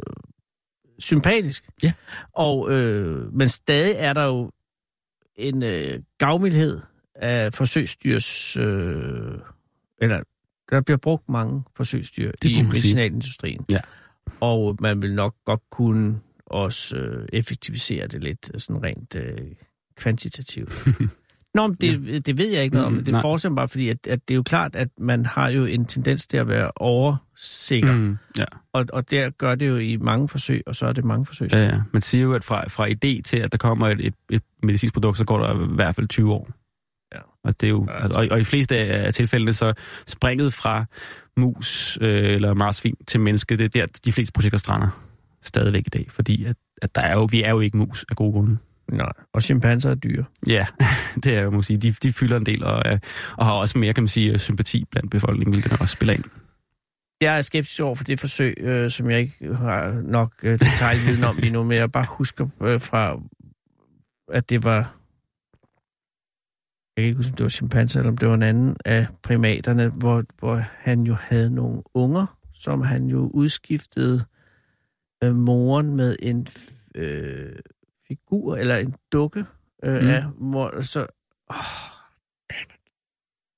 Speaker 2: sympatisk.
Speaker 3: Ja.
Speaker 2: Og, øh, men stadig er der jo en øh, gavmildhed af forsøgsdyrs... Øh, eller der bliver brugt mange forsøgsdyr
Speaker 3: Det
Speaker 2: i medicinalindustrien.
Speaker 3: Ja.
Speaker 2: Og man vil nok godt kunne også øh, effektivisere det lidt øh, sådan rent øh, kvantitativt. Nå, men det, ja. det ved jeg ikke noget om.
Speaker 3: Mm,
Speaker 2: Det forestiller bare, fordi at, at det er jo klart, at man har jo en tendens til at være oversikker. Mm,
Speaker 3: ja.
Speaker 2: Og, og der gør det jo i mange forsøg, og så er det mange forsøg.
Speaker 3: Ja, ja. Man siger jo, at fra, fra idé til, at der kommer et, et, et medicinsk produkt, så går der i hvert fald 20 år. Og, det er jo, altså, og, og i fleste af tilfældene, så springet fra mus øh, eller marsvin til menneske, det er der, de fleste projekter strander stadigvæk i dag. Fordi at, at der er jo, vi er jo ikke mus af gode grunde.
Speaker 2: Nej, og chimpanser er dyre.
Speaker 3: Ja, det er jo, må sige. De, de fylder en del og, øh, og har også mere, kan man sige, sympati blandt befolkningen, hvilket også spiller ind.
Speaker 2: Jeg er skeptisk over for det forsøg, øh, som jeg ikke har nok øh, detaljviden om lige nu, men jeg bare husker øh, fra, at det var... Jeg kan ikke huske, om det var chimpanser, eller om det var en anden af primaterne, hvor, hvor han jo havde nogle unger, som han jo udskiftede øh, moren med en øh, figur, eller en dukke øh,
Speaker 3: Mm.
Speaker 2: af mor. Så, dammit.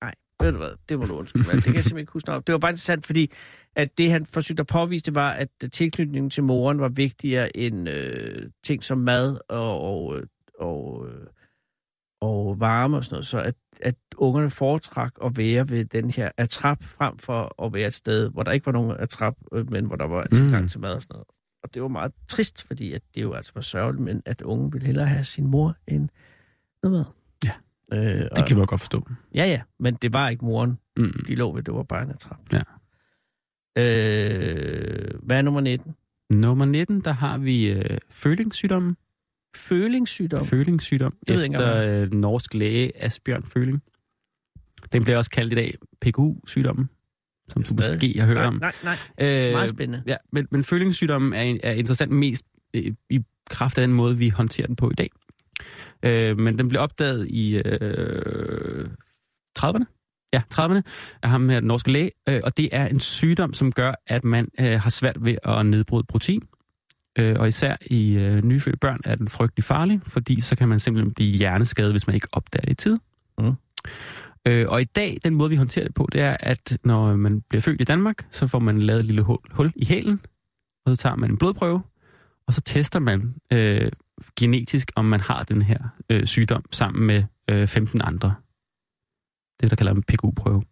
Speaker 2: Nej, ved du hvad, det må du undskylde mig. Det kan jeg simpelthen ikke huske noget om. Det var bare interessant, fordi at det, han forsøgte at påvise, det var, at tilknytningen til moren var vigtigere end øh, ting som mad og, og, øh, og, øh, og varme og sådan noget. Så at, at ungerne foretrak at være ved den her atrap, frem for at være et sted, hvor der ikke var nogen atrap, øh, men hvor der var tilgang
Speaker 3: Mm.
Speaker 2: til mad og sådan noget. Og det var meget trist, fordi at det jo altså var sørgeligt, men at unge ville hellere have sin mor end noget mad.
Speaker 3: Ja,
Speaker 2: øh,
Speaker 3: Det kan man godt forstå.
Speaker 2: Ja, ja, men det var ikke moren,
Speaker 3: Mm.
Speaker 2: de lå ved, det var bare en atrap.
Speaker 3: Ja.
Speaker 2: Øh, hvad er nummer 19?
Speaker 3: Nummer 19, der har vi øh, følingssygdommen.
Speaker 2: Følingssygdom.
Speaker 3: Følingssygdom,
Speaker 2: Det ved jeg
Speaker 3: efter øh, norsk læge Asbjørn Føling. Den bliver også kaldt i dag PKU-sygdommen, som du måske har hørt
Speaker 2: nej,
Speaker 3: om.
Speaker 2: nej, nej.
Speaker 3: Øh,
Speaker 2: Meget spændende.
Speaker 3: Ja, men, men følingssygdommen er, er interessant mest øh, i kraft af den måde, vi håndterer den på i dag. Øh, men den blev opdaget i øh, 30'erne. Ja, 30'erne af ham her, den norske læge. Øh, og det er en sygdom, som gør, at man øh, har svært ved at nedbryde protein. Øh, og især i øh, nyfødte børn er den frygtelig farlig, fordi så kan man simpelthen blive hjerneskadet, hvis man ikke opdager det i tid.
Speaker 2: Mm.
Speaker 3: Øh, og i dag, den måde, vi håndterer det på, det er, at når man bliver født i Danmark, så får man lavet et lille hul, hul i hælen, og så tager man en blodprøve, og så tester man øh, genetisk, om man har den her øh, sygdom sammen med øh, 15 andre. Det, der kalder en PKU-prøve.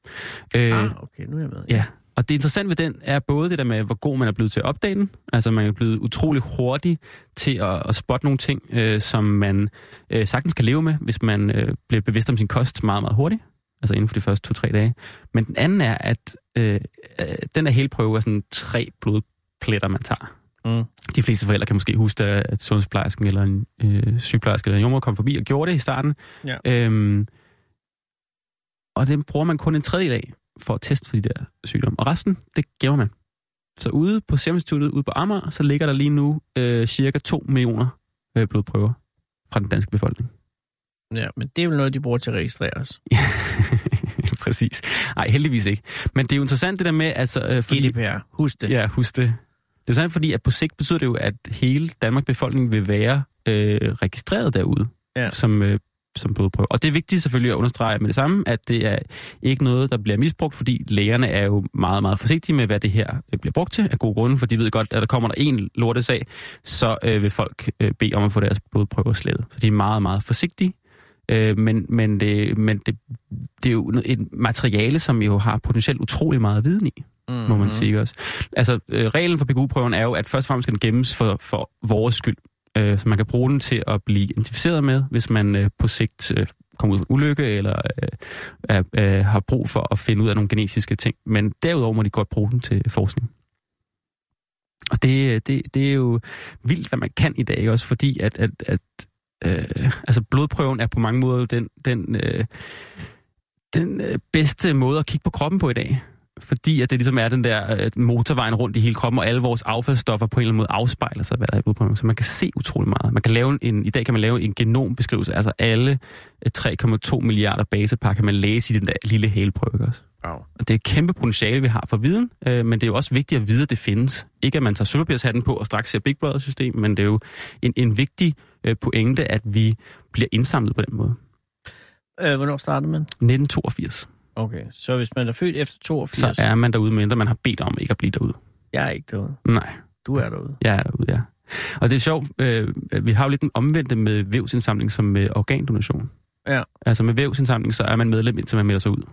Speaker 3: Øh,
Speaker 2: ah, okay, nu er jeg med.
Speaker 3: Ja, og det interessante ved den er både det der med, hvor god man er blevet til at opdage den. Altså man er blevet utrolig hurtig til at, at spotte nogle ting, øh, som man øh, sagtens kan leve med, hvis man øh, bliver bevidst om sin kost meget, meget hurtigt. Altså inden for de første to-tre dage. Men den anden er, at øh, øh, den her helprøve er sådan tre blodpletter, man tager.
Speaker 2: Mm.
Speaker 3: De fleste forældre kan måske huske, at sundhedsplejersken eller en øh, sygeplejerske eller en jordmor kom forbi og gjorde det i starten.
Speaker 2: Ja.
Speaker 3: Øhm, og den bruger man kun en tredjedel af for at teste for de der sygdomme. Og resten, det gemmer man. Så ude på Serum Instituttet, ude på Amager, så ligger der lige nu øh, cirka 2 millioner øh, blodprøver fra den danske befolkning.
Speaker 2: ja, men det er jo noget, de bruger til at registrere os.
Speaker 3: Præcis. Nej, heldigvis ikke. Men det er jo interessant det der med, altså... Øh, fordi,
Speaker 2: GDPR, husk det.
Speaker 3: Ja, husk det. Det er sådan, fordi at på sigt betyder det jo, at hele Danmarks befolkning vil være øh, registreret derude
Speaker 2: Ja.
Speaker 3: som, øh, som blodprøve. Og det er vigtigt selvfølgelig at understrege med det samme, at det er ikke noget, der bliver misbrugt, fordi lægerne er jo meget, meget forsigtige med, hvad det her øh, bliver brugt til af gode grunde, for de ved godt, at der kommer der en lortesag, så øh, vil folk øh, bede om at få deres blodprøver slettet. Så de er meget, meget forsigtige. Øh, men men, det, men det, det er jo et materiale, som jo har potentielt utrolig meget viden i
Speaker 2: Mm-hmm.
Speaker 3: må man sige også. Altså, øh, reglen for PGU-prøven er jo, at først og fremmest skal den gemmes for, for vores skyld. Øh, så man kan bruge den til at blive identificeret med, hvis man øh, på sigt øh, kommer ud af en ulykke, eller øh, øh, har brug for at finde ud af nogle genetiske ting. Men derudover må de godt bruge den til forskning. Og det, det, det er jo vildt, hvad man kan i dag også, fordi at, at, at øh, altså blodprøven er på mange måder den, den, øh, den øh, bedste måde at kigge på kroppen på i dag fordi at det ligesom er den der øh, motorvejen rundt i hele kroppen, og alle vores affaldsstoffer på en eller anden måde afspejler sig, hvad der er blodprøven. Så man kan se utrolig meget. Man kan lave en, I dag kan man lave en genombeskrivelse, altså alle øh, 3,2 milliarder basepar kan man læse i den der lille hælprøve også.
Speaker 2: Wow.
Speaker 3: Og det er et kæmpe potentiale, vi har for viden, øh, men det er jo også vigtigt at vide, at det findes. Ikke at man tager sølvpapirshatten på og straks ser Big Brother-system, men det er jo en, en vigtig øh, pointe, at vi bliver indsamlet på den måde.
Speaker 2: Øh, hvornår startede man?
Speaker 3: 1982.
Speaker 2: Okay, så hvis man er født efter 82,
Speaker 3: Så er man derude, mindre man har bedt om ikke at blive derude.
Speaker 2: jeg er ikke derude.
Speaker 3: Nej,
Speaker 2: Du er derude.
Speaker 3: jeg er derude, ja. Og det er sjovt, øh, vi har jo lidt den omvendte med vævsindsamling som med organdonation.
Speaker 2: Ja.
Speaker 3: Altså med vævsindsamling, så er man medlem, indtil man melder sig ud.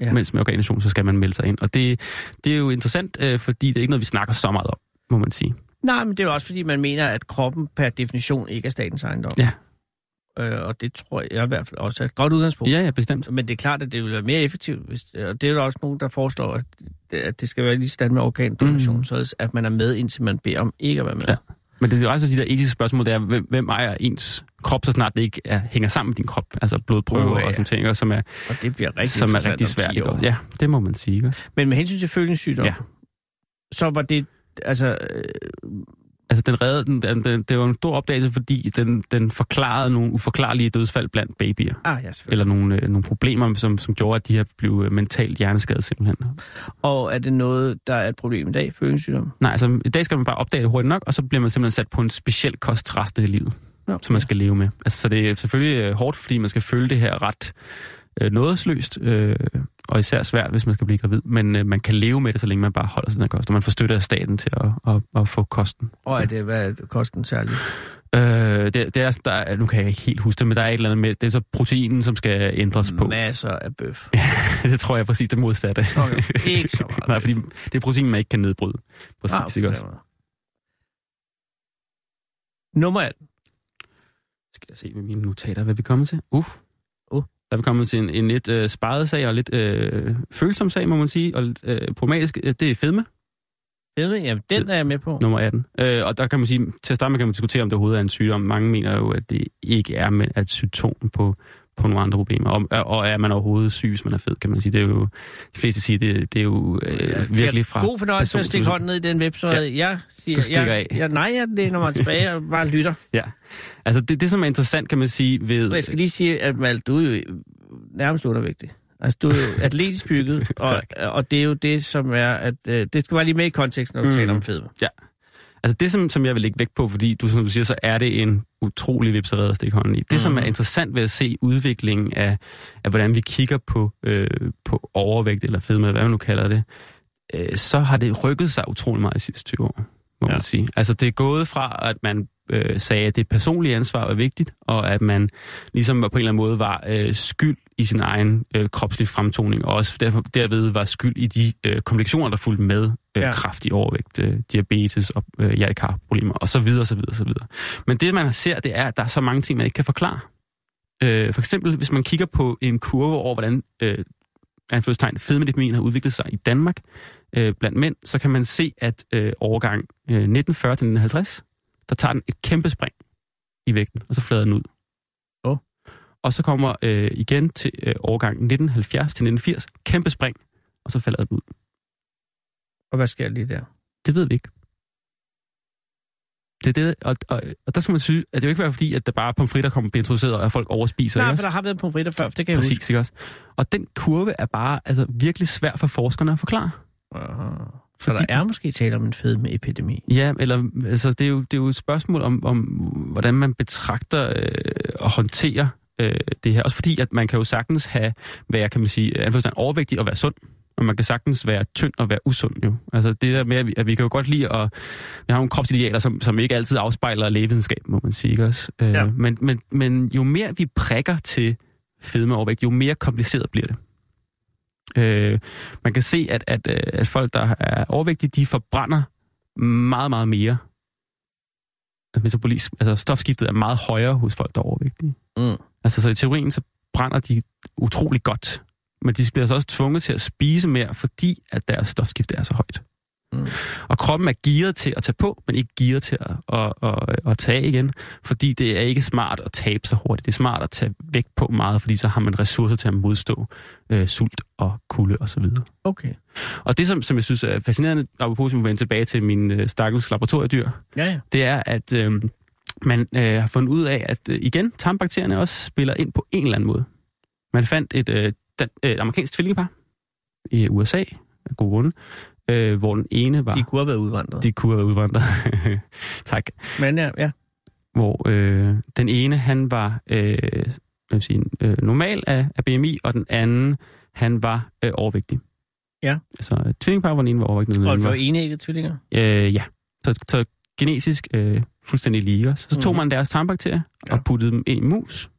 Speaker 2: Ja.
Speaker 3: Mens med organdonation, så skal man melde sig ind. Og det, det er jo interessant, øh, fordi det er ikke noget, vi snakker så meget om, må man sige.
Speaker 2: Nej, men det er jo også, fordi man mener, at kroppen per definition ikke er statens ejendom.
Speaker 3: Ja.
Speaker 2: Øh, og det tror jeg i hvert fald også er et godt udgangspunkt.
Speaker 3: Ja, ja, bestemt.
Speaker 2: Men det er klart, at det vil være mere effektivt, hvis, og det er der også nogen, der foreslår, at det, at det skal være lige sådan med organdonation, mm. Så at man er med, indtil man beder om ikke at være med.
Speaker 3: Ja. Men det er også de der etiske spørgsmål, det er, hvem, hvem ejer ens krop, så snart det ikke er, hænger sammen med din krop? Altså blodprøver
Speaker 2: uh, ja.
Speaker 3: og sådan ting, og som er,
Speaker 2: Og det bliver rigtig
Speaker 3: som er rigtig
Speaker 2: om 10
Speaker 3: svært. ikke? Ja, det må man sige. Ikke?
Speaker 2: Men med hensyn til følelsessygdom,
Speaker 3: Ja.
Speaker 2: så var det, altså, øh,
Speaker 3: Altså, den redde, den, den, den, det var en stor opdagelse, fordi den, den forklarede nogle uforklarlige dødsfald blandt babyer.
Speaker 2: ah ja.
Speaker 3: Eller nogle, øh, nogle problemer, som, som gjorde, at de her blev øh, mentalt hjerneskadet simpelthen.
Speaker 2: Og er det noget, der er et problem i dag, følelsessygdom?
Speaker 3: Nej, altså i dag skal man bare opdage det hurtigt nok, og så bliver man simpelthen sat på en speciel kost resten af livet,
Speaker 2: Ja.
Speaker 3: som man skal leve med. Altså, så det er selvfølgelig øh, hårdt, fordi man skal følge det her ret øh, nådesløst, øh, og især svært, hvis man skal blive gravid. Men øh, man kan leve med det, så længe man bare holder sig den her kost, og man får støtte af staten til at, at, at få kosten.
Speaker 2: Og er det, hvad er kosten særligt?
Speaker 3: Øh, det, det er, der, er- nu kan jeg ikke helt huske det, men der er et eller andet med, det er så proteinen, som skal ændres på.
Speaker 2: Masser af bøf.
Speaker 3: det tror jeg er præcis det modsatte.
Speaker 2: Okay, ikke så meget.
Speaker 3: Nej, fordi det er protein, man ikke kan nedbryde. Præcis,
Speaker 2: Ah,
Speaker 3: ah, ikke også?
Speaker 2: Nummer 18.
Speaker 3: Skal jeg se med mine notater, hvad vi kommer til? Uh.
Speaker 2: Uh.
Speaker 3: Der er vi kommet til en, en lidt øh, sparet sag, og lidt øh, følsom sag, må man sige, og lidt øh, problematisk. Øh, Det er fedme,
Speaker 2: Fedme, jamen den er jeg med på.
Speaker 3: nummer 18. Øh, og der kan man sige, til at starte med kan man diskutere, om det overhovedet er en sygdom. Mange mener jo, at det ikke er, men at symptom på, på nogle andre problemer. Og, og er man overhovedet syg, hvis man er fed, kan man sige. Det er jo, de fleste siger, det, det er jo øh, virkelig fra...
Speaker 2: God fornøjelse at stikke hånden ned i den webside. Ja. Jeg siger,
Speaker 3: Du
Speaker 2: jeg,
Speaker 3: af.
Speaker 2: Jeg, nej, jeg læner mig tilbage og bare lytter.
Speaker 3: Ja. Altså, det, det, som er interessant, kan man sige, ved...
Speaker 2: Jeg skal lige sige, at Mal, du er jo nærmest undervægtig. Altså, du er jo atletisk bygget, og, og det er jo det, som er, at øh, det skal være lige med i kontekst, når du mm. Taler om fedme.
Speaker 3: Altså det, som, som jeg vil lægge vægt på, fordi du, som du siger, så er det en utrolig vipserede at stikke hånden i. Det, mm. som er
Speaker 2: Mhm.
Speaker 3: interessant ved at se udviklingen af, af hvordan vi kigger på, øh, på overvægt eller fedme, eller hvad man nu kalder det, øh, så har det rykket sig utrolig meget de sidste 20 år, må
Speaker 2: Ja.
Speaker 3: man sige. Altså det er gået fra, at man øh, sagde, at det personlige ansvar var vigtigt, og at man ligesom på en eller anden måde var øh, skyld i sin egen øh, kropslige fremtoning, og også derfor, derved var skyld i de øh, komplikationer, der fulgte med øh,
Speaker 2: Ja.
Speaker 3: kraftig overvægt, øh, diabetes og øh, hjertekarproblemer, og så videre, så videre, så videre. Men det, man ser, det er, at der er så mange ting, man ikke kan forklare. Øh, for eksempel, hvis man kigger på en kurve over, hvordan øh, anførselstegn fedmedepidemien har udviklet sig i Danmark øh, blandt mænd, så kan man se, at øh, overgang øh, 1940-1950, der tager den et kæmpe spring i vægten, og så flader den ud.
Speaker 2: Åh.
Speaker 3: Og så kommer øh, igen til øh, overgang 1970-1980, kæmpe spring, og så falder den ud.
Speaker 2: Og hvad sker der lige der?
Speaker 3: Det ved vi ikke. Det er det, og, og, og der skal man sige, at det jo ikke være fordi, at der bare er pomfritter kommer bliver introduceret, og at folk overspiser.
Speaker 2: Nej,
Speaker 3: ikke
Speaker 2: for der har været pomfritter før, det kan jeg
Speaker 3: Præcis, ikke også? Og den kurve er bare altså, virkelig svær for forskerne at forklare.
Speaker 2: huske. Så der er måske tale om en fedmeepidemi.
Speaker 3: Ja, eller altså, det, er jo, det er jo et spørgsmål om, om hvordan man betragter øh, og håndterer øh, det her. Også fordi, at man kan jo sagtens have, være, kan man sige, anforstand overvægtig og være sund. Og man kan sagtens være tynd og være usund jo. Altså det der med, at vi, at vi kan jo godt lide at... Vi har nogle kropsidealer, som, som ikke altid afspejler lægevidenskab, må man sige, ikke også? Øh,
Speaker 2: Ja.
Speaker 3: men, men, men jo mere vi prikker til fedme overvægt, jo mere kompliceret bliver det. Øh, man kan se, at, at, øh, at folk, der er overvægtige, de forbrænder meget, meget mere. Metabolisme, altså stofskiftet er meget højere hos folk, der er overvægtige.
Speaker 2: Mm.
Speaker 3: Altså så i teorien, så brænder de utrolig godt. Men de bliver så også tvunget til at spise mere, fordi at deres stofskifte er så højt.
Speaker 2: Mm.
Speaker 3: Og kroppen er gearet til at tage på, men ikke gearet til at, at, at, at tage igen, fordi det er ikke smart at tabe sig hurtigt. Det er smart at tage vægt på meget, fordi så har man ressourcer til at modstå øh, sult og kulde osv.
Speaker 2: Okay.
Speaker 3: Og det, som, som jeg synes er fascinerende, apropos, vi vender tilbage til min øh, stakkels laboratoriedyr,
Speaker 2: Ja, ja.
Speaker 3: det er, at øh, man øh, har fundet ud af, at øh, igen, tarmbakterierne også spiller ind på en eller anden måde. Man fandt et, øh, dan, øh, et amerikansk tvillingepar i USA, af gode grunde, øh, hvor den ene var...
Speaker 2: De kunne have været udvandret.
Speaker 3: de kunne have udvandret. tak.
Speaker 2: Men ja, ja.
Speaker 3: Hvor øh, den ene, han var øh, jeg vil sige, øh, normal af, af BMI, og den anden, han var øh, overvægtig.
Speaker 2: Ja.
Speaker 3: Altså et tvillingepar, hvor den ene var overvægtig, og
Speaker 2: det var enægget tvillinger.
Speaker 3: Øh, ja. Så, så genetisk øh, fuldstændig lige også. Så tog
Speaker 2: Mhm.
Speaker 3: man deres tarmbakterier
Speaker 2: Ja.
Speaker 3: og puttede dem i en mus,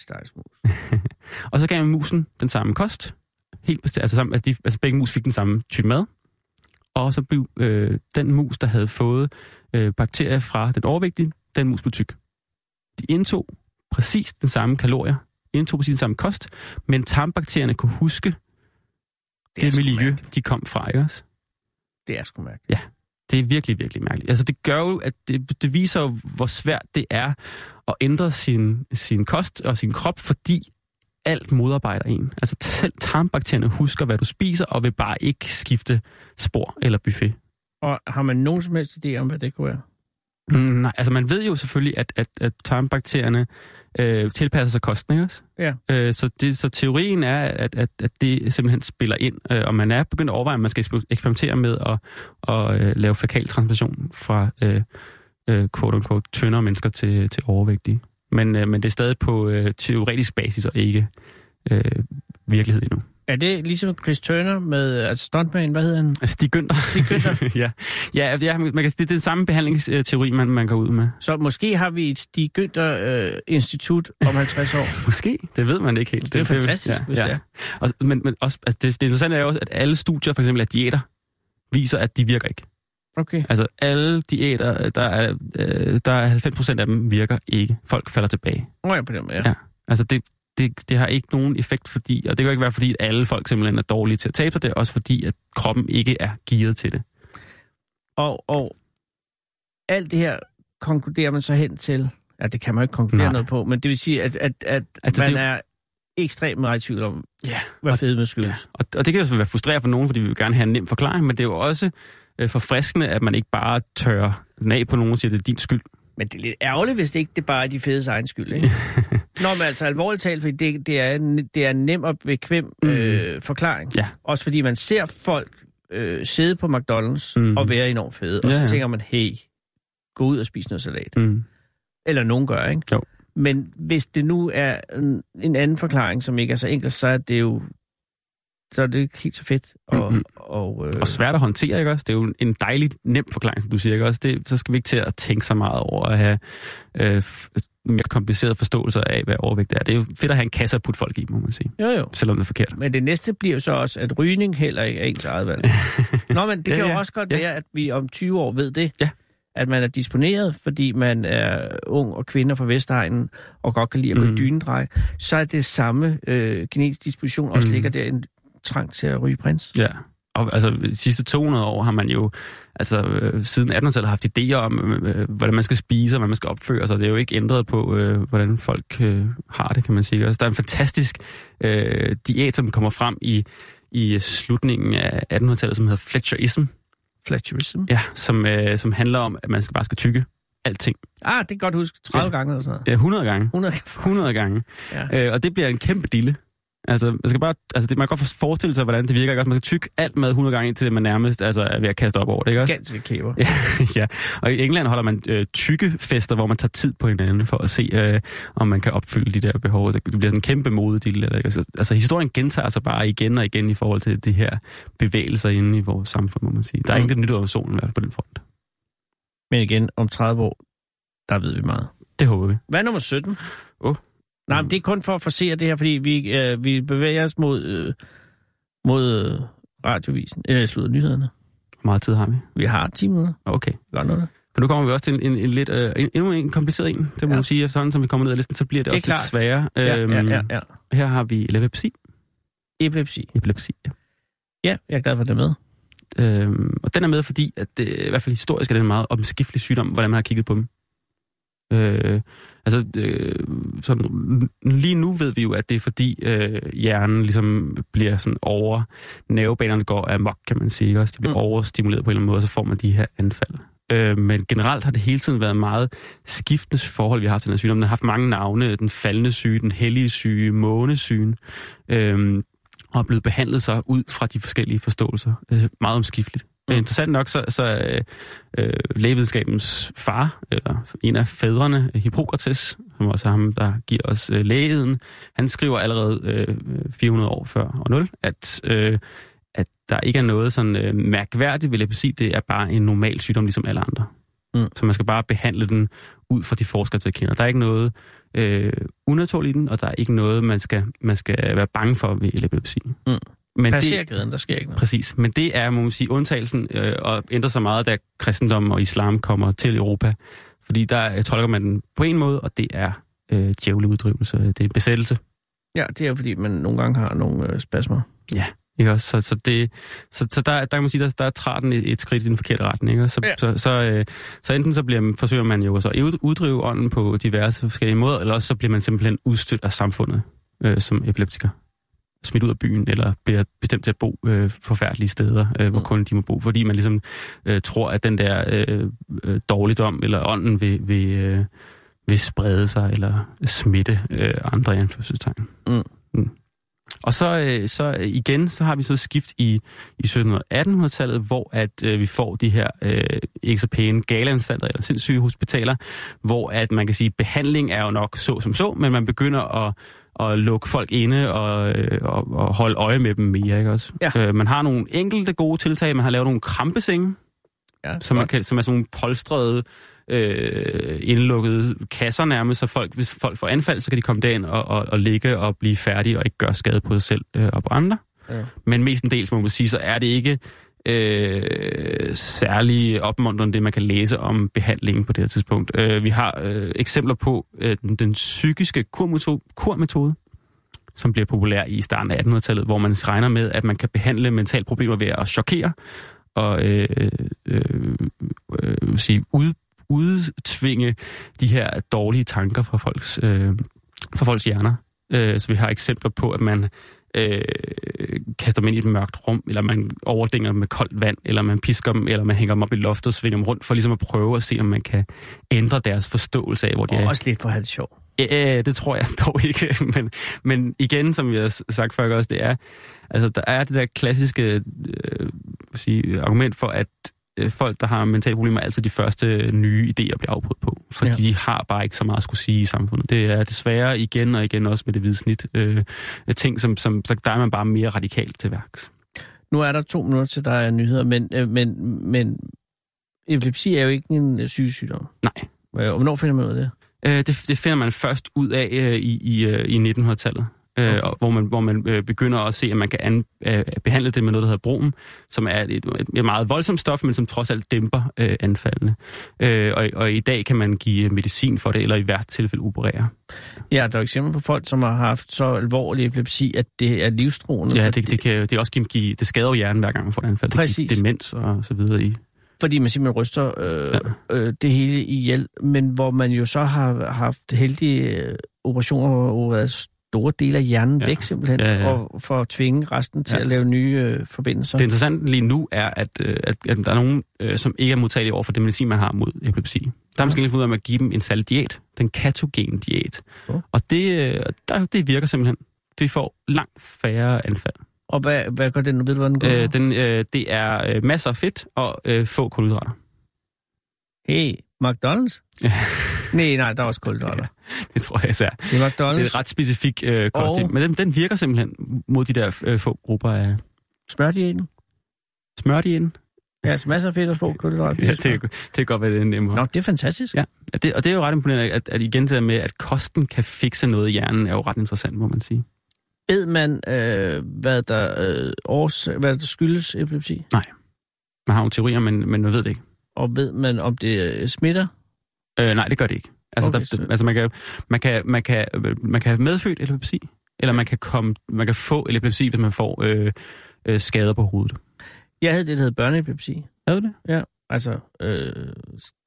Speaker 2: Stakkels mus.
Speaker 3: og så gav man musen den samme kost. Helt bestemt, altså, sammen, altså, de, altså begge mus fik den samme type mad. Og så blev øh, den mus, der havde fået øh, bakterier fra den overvægtige, den mus blev tyk. De indtog præcis den samme kalorier, indtog præcis den samme kost, men tarmbakterierne kunne huske det, det miljø,
Speaker 2: mærkeligt.
Speaker 3: de kom fra, ikke også?
Speaker 2: Det er sgu mærkeligt.
Speaker 3: Det er virkelig, virkelig mærkeligt. Altså det gør jo, at det, det viser jo, hvor svært det er at ændre sin, sin kost og sin krop, fordi alt modarbejder en. Altså selv tarmbakterierne husker, hvad du spiser, og vil bare ikke skifte spor eller buffet.
Speaker 2: Og har man nogen som helst idé om, hvad det kunne være?
Speaker 3: Mm, nej, altså man ved jo selvfølgelig, at, at, at tarmbakterierne øh, tilpasser sig kosten, ikke også?
Speaker 2: Ja.
Speaker 3: Øh, så, det, så teorien er, at, at, at det simpelthen spiller ind, øh, og man er begyndt at overveje, at man skal eksper- eksperimentere med at, at øh, lave fækal transplantation fra øh, øh, quote-unquote tyndere mennesker til, til overvægtige. Men, øh, men det er stadig på øh, teoretisk basis og ikke øh, virkelighed endnu.
Speaker 2: Er det ligesom Chris Turner med altså stuntman, hvad hedder han?
Speaker 3: Altså, de Günther.
Speaker 2: Stig Günther.
Speaker 3: ja, ja, ja man kan, det er den samme behandlingsteori, man, man går ud med.
Speaker 2: Så måske har vi et Stig Günther øh, institut om 50 år.
Speaker 3: Måske, det ved man ikke helt.
Speaker 2: Det er jo fantastisk, hvis det er.
Speaker 3: Og, men, men også, altså det, det interessante er jo også, at alle studier, for eksempel af diæter, viser, at de virker ikke.
Speaker 2: Okay.
Speaker 3: Altså alle diæter, der er, øh, der er 90% af dem virker ikke. Folk falder tilbage.
Speaker 2: Nå ja, på den måde, ja.
Speaker 3: Ja. Altså det, det, det har ikke nogen effekt, fordi, og det kan ikke være, fordi at alle folk simpelthen er dårlige til at tabe sig, det er også fordi, at kroppen ikke er gearet til det.
Speaker 2: Og, og alt det her konkluderer man så hen til, ja, det kan man ikke konkludere
Speaker 3: Nej.
Speaker 2: noget på, men det vil sige, at, at, at
Speaker 3: Altså,
Speaker 2: man
Speaker 3: det-
Speaker 2: er ekstremt meget i tvivl om,
Speaker 3: Ja.
Speaker 2: hvad fedme skyldes.
Speaker 3: Og, og det kan jo være frustrerende for nogen, fordi vi vil gerne have en nem forklaring, men det er jo også øh, forfriskende, at man ikke bare tørrer den af på nogen og siger, det er din skyld.
Speaker 2: Men det er lidt ærgerligt, hvis det ikke det bare er de fedes egen skyld, ikke? Nå, men altså alvorligt talt, fordi det, det, er, en, det er en nem og bekvem øh, forklaring.
Speaker 3: Ja.
Speaker 2: Også fordi man ser folk øh, sidde på McDonald's
Speaker 3: Mm.
Speaker 2: mm. og være enormt fede, og
Speaker 3: Ja,
Speaker 2: så tænker man, hey, gå ud og spis noget salat.
Speaker 3: Mm.
Speaker 2: Eller nogen gør, ikke?
Speaker 3: Jo.
Speaker 2: Men hvis det nu er en, en anden forklaring, som ikke er så enkel, så er det jo så er det ikke helt så fedt. Og,
Speaker 3: Mhm.
Speaker 2: og, øh,
Speaker 3: Og svært at håndtere, ikke også? Det er jo en dejlig nem forklaring, som du siger, ikke også? Det, så skal vi ikke til at tænke så meget over at have øh, f- mere komplicerede forståelser af, hvad overvægt er. Det er jo fedt at have en kasse at putte folk i, må man sige.
Speaker 2: jo, jo.
Speaker 3: Selvom det er forkert.
Speaker 2: Men det næste bliver jo så også, at rygning heller ikke er ens eget valg. Nå, men det
Speaker 3: Ja,
Speaker 2: kan jo
Speaker 3: ja.
Speaker 2: også godt
Speaker 3: Ja.
Speaker 2: være, at vi om 20 år ved det.
Speaker 3: Ja.
Speaker 2: At man er disponeret, fordi man er ung og kvinder fra Vestegnen, og godt kan lide at gå
Speaker 3: Mm.
Speaker 2: i dynedrej. Så er det samme øh, genetisk disposition også
Speaker 3: Mm.
Speaker 2: ligger der en trang til at ryge prins.
Speaker 3: Ja. Og altså, de sidste 200 år har man jo, altså øh, siden 1800-tallet, haft idéer om, øh, hvordan man skal spise, og hvordan man skal opføre sig. Det er jo ikke ændret på, øh, hvordan folk øh, har det, kan man sige. Altså, der er en fantastisk øh, diæt, som kommer frem i, i slutningen af 1800-tallet, som hedder Fletcherism,
Speaker 2: Fletcherism.
Speaker 3: ja, som, øh, som handler om, at man skal bare skal tykke alting.
Speaker 2: Ah, det kan godt huske. 30
Speaker 3: Ja.
Speaker 2: gange eller sådan noget.
Speaker 3: Ja, 100 gange.
Speaker 2: 100
Speaker 3: 100 gange.
Speaker 2: Ja.
Speaker 3: Øh, og det bliver en kæmpe dille. Altså, man skal bare, altså det, man kan godt forestille sig, hvordan det virker. Ikke? også? Man kan tykke alt mad 100 gange, indtil man nærmest altså, er ved at kaste op over det. Ikke?
Speaker 2: Ganske kæber.
Speaker 3: Ja, ja, og i England holder man øh, tykke fester, hvor man tager tid på hinanden for at se, øh, om man kan opfylde de der behov. Det bliver sådan en kæmpe modedille. Ikke? Altså, altså, historien gentager sig bare igen og igen i forhold til de her bevægelser inde i vores samfund, må man sige. Der er
Speaker 2: Mm.
Speaker 3: intet nyt over solen i hvert fald på den front.
Speaker 2: Men igen, om 30 år, der ved vi meget.
Speaker 3: Det håber vi.
Speaker 2: Hvad er nummer 17?
Speaker 3: Åh.
Speaker 2: Nej, men det er kun for at forsere det her, fordi vi, øh, vi bevæger os mod, øh, mod øh, radiovisen, eller slutter nyhederne.
Speaker 3: Hvor meget tid har vi?
Speaker 2: Vi har 10 minutter.
Speaker 3: Okay.
Speaker 2: Gør noget.
Speaker 3: Men nu kommer vi også til en, en, en lidt, øh, en, endnu en kompliceret en, det må
Speaker 2: Ja.
Speaker 3: man sige. Sådan som vi kommer ned ad listen, så bliver det,
Speaker 2: Det
Speaker 3: også
Speaker 2: klart.
Speaker 3: lidt sværere.
Speaker 2: Ja,
Speaker 3: Øhm,
Speaker 2: ja, ja, ja.
Speaker 3: Her har vi epilepsi.
Speaker 2: Epilepsi.
Speaker 3: Epilepsi, ja.
Speaker 2: Ja, jeg er glad for, at det er med.
Speaker 3: Øhm, og den er med, fordi at det, i hvert fald historisk er det en meget omskiftelig sygdom, hvordan man har kigget på dem. Øh, altså, øh, sådan, lige nu ved vi jo, at det er fordi øh, hjernen ligesom bliver sådan over, nervebanerne går amok, kan man sige, også. De bliver mm. overstimuleret på en eller anden måde, og så får man de her anfald. Øh, men generelt har det hele tiden været meget skiftende forhold, vi har til den her sygdom. Den har haft mange navne, den faldende syge, den hellige syge, månesygen, øh, og er blevet behandlet sig ud fra de forskellige forståelser. Øh, meget omskifteligt. Mm. Interessant nok, så, så øh, øh, lægevidenskabens far, eller en af fædrene, Hippokrates, som også er ham, der giver os øh, lægeheden, han skriver allerede øh, 400 år før år 0, at, øh, at der ikke er noget sådan øh, mærkværdigt ved epilepsi, det er bare en normal sygdom, ligesom alle andre. Mm. Så man skal bare behandle den ud fra de forskere, der kender. Der er ikke noget øh, unaturligt i den, og der er ikke noget, man skal, man skal være bange for ved epilepsi. Mm.
Speaker 2: Men Passergaden, der sker ikke noget.
Speaker 3: Præcis, men det er, må man sige, undtagelsen, øh, og ændrer sig meget, da kristendom og islam kommer til Europa. Fordi der tolker man den på en måde, og det er øh, djævleuddrivelse, det er besættelse.
Speaker 2: Ja, det er fordi, man nogle gange har nogle øh, spasmer.
Speaker 3: Ja, ikke også? Så, så, det, så, så der, der kan man sige, der, der træder den et, et skridt i den forkerte retning. Ikke? Så, ja. så, så, øh, så enten så bliver, forsøger man jo så at uddrive ånden på diverse forskellige måder, eller også så bliver man simpelthen udstødt af samfundet øh, som epileptiker smidt ud af byen, eller bliver bestemt til at bo øh, forfærdelige steder, øh, hvor mm. kun de må bo, fordi man ligesom øh, tror, at den der øh, øh, dårligdom eller ånden vil, vil, øh, vil sprede sig, eller smitte øh, andre anførselstegn. Mm. Mm. Og så, øh, så igen, så har vi så skift i, i 1700- og 1800-tallet, hvor at øh, vi får de her øh, ikke så pæne galeanstalter eller sindssyge hospitaler, hvor at man kan sige, behandling er jo nok så som så, men man begynder at at lukke folk inde og, øh, og, og holde øje med dem mere, ikke også? Ja. Øh, man har nogle enkelte gode tiltag. Man har lavet nogle krampesenge, ja, som, man kan, som er sådan nogle polstrede, øh, indlukkede kasser nærmest, så folk, hvis folk får anfald, så kan de komme derind og, og, og ligge og blive færdige og ikke gøre skade på sig selv øh, og på andre. Ja. Men mest en del, som man må sige, så er det ikke øh, særlig opmuntrende, det man kan læse om behandlingen på det her tidspunkt. Øh, vi har øh, eksempler på øh, den, den psykiske kurmetode, kurmetode, som bliver populær i starten af 1800-tallet, hvor man regner med, at man kan behandle mentale problemer ved at chokere og øh, øh, øh, sige, ud, udtvinge de her dårlige tanker fra folks, øh, fra folks hjerner. Øh, så vi har eksempler på, at man øh, kaster dem ind i et mørkt rum, eller man overdænger dem med koldt vand, eller man pisker dem, eller man hænger dem op i loftet og svinger dem rundt, for ligesom at prøve at se, om man kan ændre deres forståelse af, hvor de
Speaker 2: og
Speaker 3: er.
Speaker 2: også lidt for det sjovt.
Speaker 3: Ja, det tror jeg dog ikke. Men, men igen, som vi har sagt før også, det er, altså, der er det der klassiske øh, sige, argument for, at folk, der har mentale problemer, er altid de første nye idéer bliver afbrudt på. Fordi ja. de har bare ikke så meget at skulle sige i samfundet. Det er desværre igen og igen også med det hvide snit. Øh, ting, som, som så der er man bare mere radikalt til værks.
Speaker 2: Nu er der to minutter til, der er nyheder, men, øh, men, men epilepsi er jo ikke en sygesygdom.
Speaker 3: Nej.
Speaker 2: Og hvornår finder man ud af det?
Speaker 3: Øh, det, det finder man først ud af øh, i, i, øh, i 1900-tallet. Øh, hvor man, hvor man øh, begynder at se, at man kan an, øh, behandle det med noget, der hedder brom, som er et, et, et meget voldsomt stof, men som trods alt dæmper øh, anfaldene. Øh, og, og i dag kan man give medicin for det, eller i hvert tilfælde operere.
Speaker 2: Ja, der er eksempler på folk, som har haft så alvorlig epilepsi, at det er livstruende.
Speaker 3: Ja, det, det, kan, det, også give, det skader jo hjernen, hver gang man får et anfald. Præcis. Det demens og så videre i
Speaker 2: fordi man simpelthen ryster øh, ja. øh, det hele ihjel, men hvor man jo så har haft heldige øh, operationer, hvor store dele af hjernen ja. væk simpelthen, ja, ja. og for at tvinge resten til ja. at lave nye øh, forbindelser.
Speaker 3: Det interessante lige nu er, at, øh, at, at der er nogen, øh, som ikke er modtagelige over for det medicin, man har mod epilepsi. Der er måske lige fundet ud af at give dem en særlig diæt, den katogen diæt. Oh. Og det, øh, der, det virker simpelthen. Vi får langt færre anfald.
Speaker 2: Og hvad, hvad gør den? Ved du, hvad den gør?
Speaker 3: Øh, den, øh, det er øh, masser af fedt og øh, få kulhydrater.
Speaker 2: Hey, McDonald's? nej, nej, der er også kulhydrater.
Speaker 3: Det tror jeg især.
Speaker 2: Det er McDonald's. Det
Speaker 3: er et ret specifik øh, kost, og... men den, den virker simpelthen mod de der øh, få grupper af...
Speaker 2: Smørdiæten?
Speaker 3: Smørdiæten?
Speaker 2: Ja, altså masser af fedt og få kulhydrater.
Speaker 3: ja, det, det kan godt være, det er nemmere.
Speaker 2: Nå, det er fantastisk.
Speaker 3: Ja, det, og det er jo ret imponerende, at, at igen det der med, at kosten kan fikse noget i hjernen, er jo ret interessant, må man sige.
Speaker 2: Ved man, øh, hvad, der, øh, års, hvad der skyldes epilepsi?
Speaker 3: Nej. Man har jo teorier, men, men man ved det ikke.
Speaker 2: Og ved man, om det øh, smitter?
Speaker 3: Øh, nej, det gør det ikke. Altså, okay, der, altså man, kan, man, kan, man, kan, man kan have medfødt epilepsi, eller man kan, komme, man kan få epilepsi, hvis man får øh, øh, skader på hovedet.
Speaker 2: Jeg havde det, der hed børneepilepsi.
Speaker 3: Havde du det?
Speaker 2: Ja, altså, øh,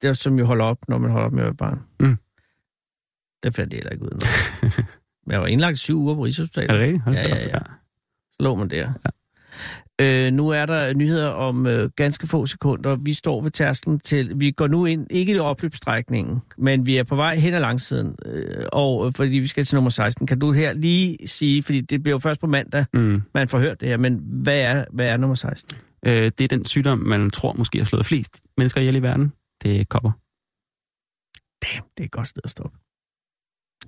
Speaker 2: det er som jo holder op, når man holder op med at være barn.
Speaker 3: Mm.
Speaker 2: Det fandt jeg heller ikke ud af. Men jeg var indlagt syv uger på Rigshospitalet.
Speaker 3: Er det rigtigt?
Speaker 2: Ja, ja, ja. Så lå man der. Ja. Øh, nu er der nyheder om øh, ganske få sekunder. Vi står ved tærsklen til... Vi går nu ind, ikke i opløbsstrækningen, men vi er på vej hen ad langsiden. Øh, og øh, fordi vi skal til nummer 16. Kan du her lige sige, fordi det bliver jo først på mandag,
Speaker 3: Mm.
Speaker 2: man får hørt det her, men hvad er, hvad er nummer 16?
Speaker 3: Øh, det er den sygdom, man tror måske har slået flest mennesker ihjel i verden. Det er kopper.
Speaker 2: Damn, det er et godt sted at stoppe.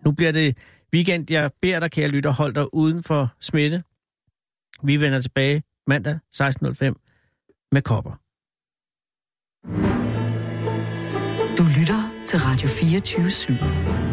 Speaker 2: Nu bliver det weekend. Jeg beder dig, kære lytter, hold dig uden for smitte. Vi vender tilbage mandag 16.05 med kopper.
Speaker 4: Du lytter til Radio 24 /7.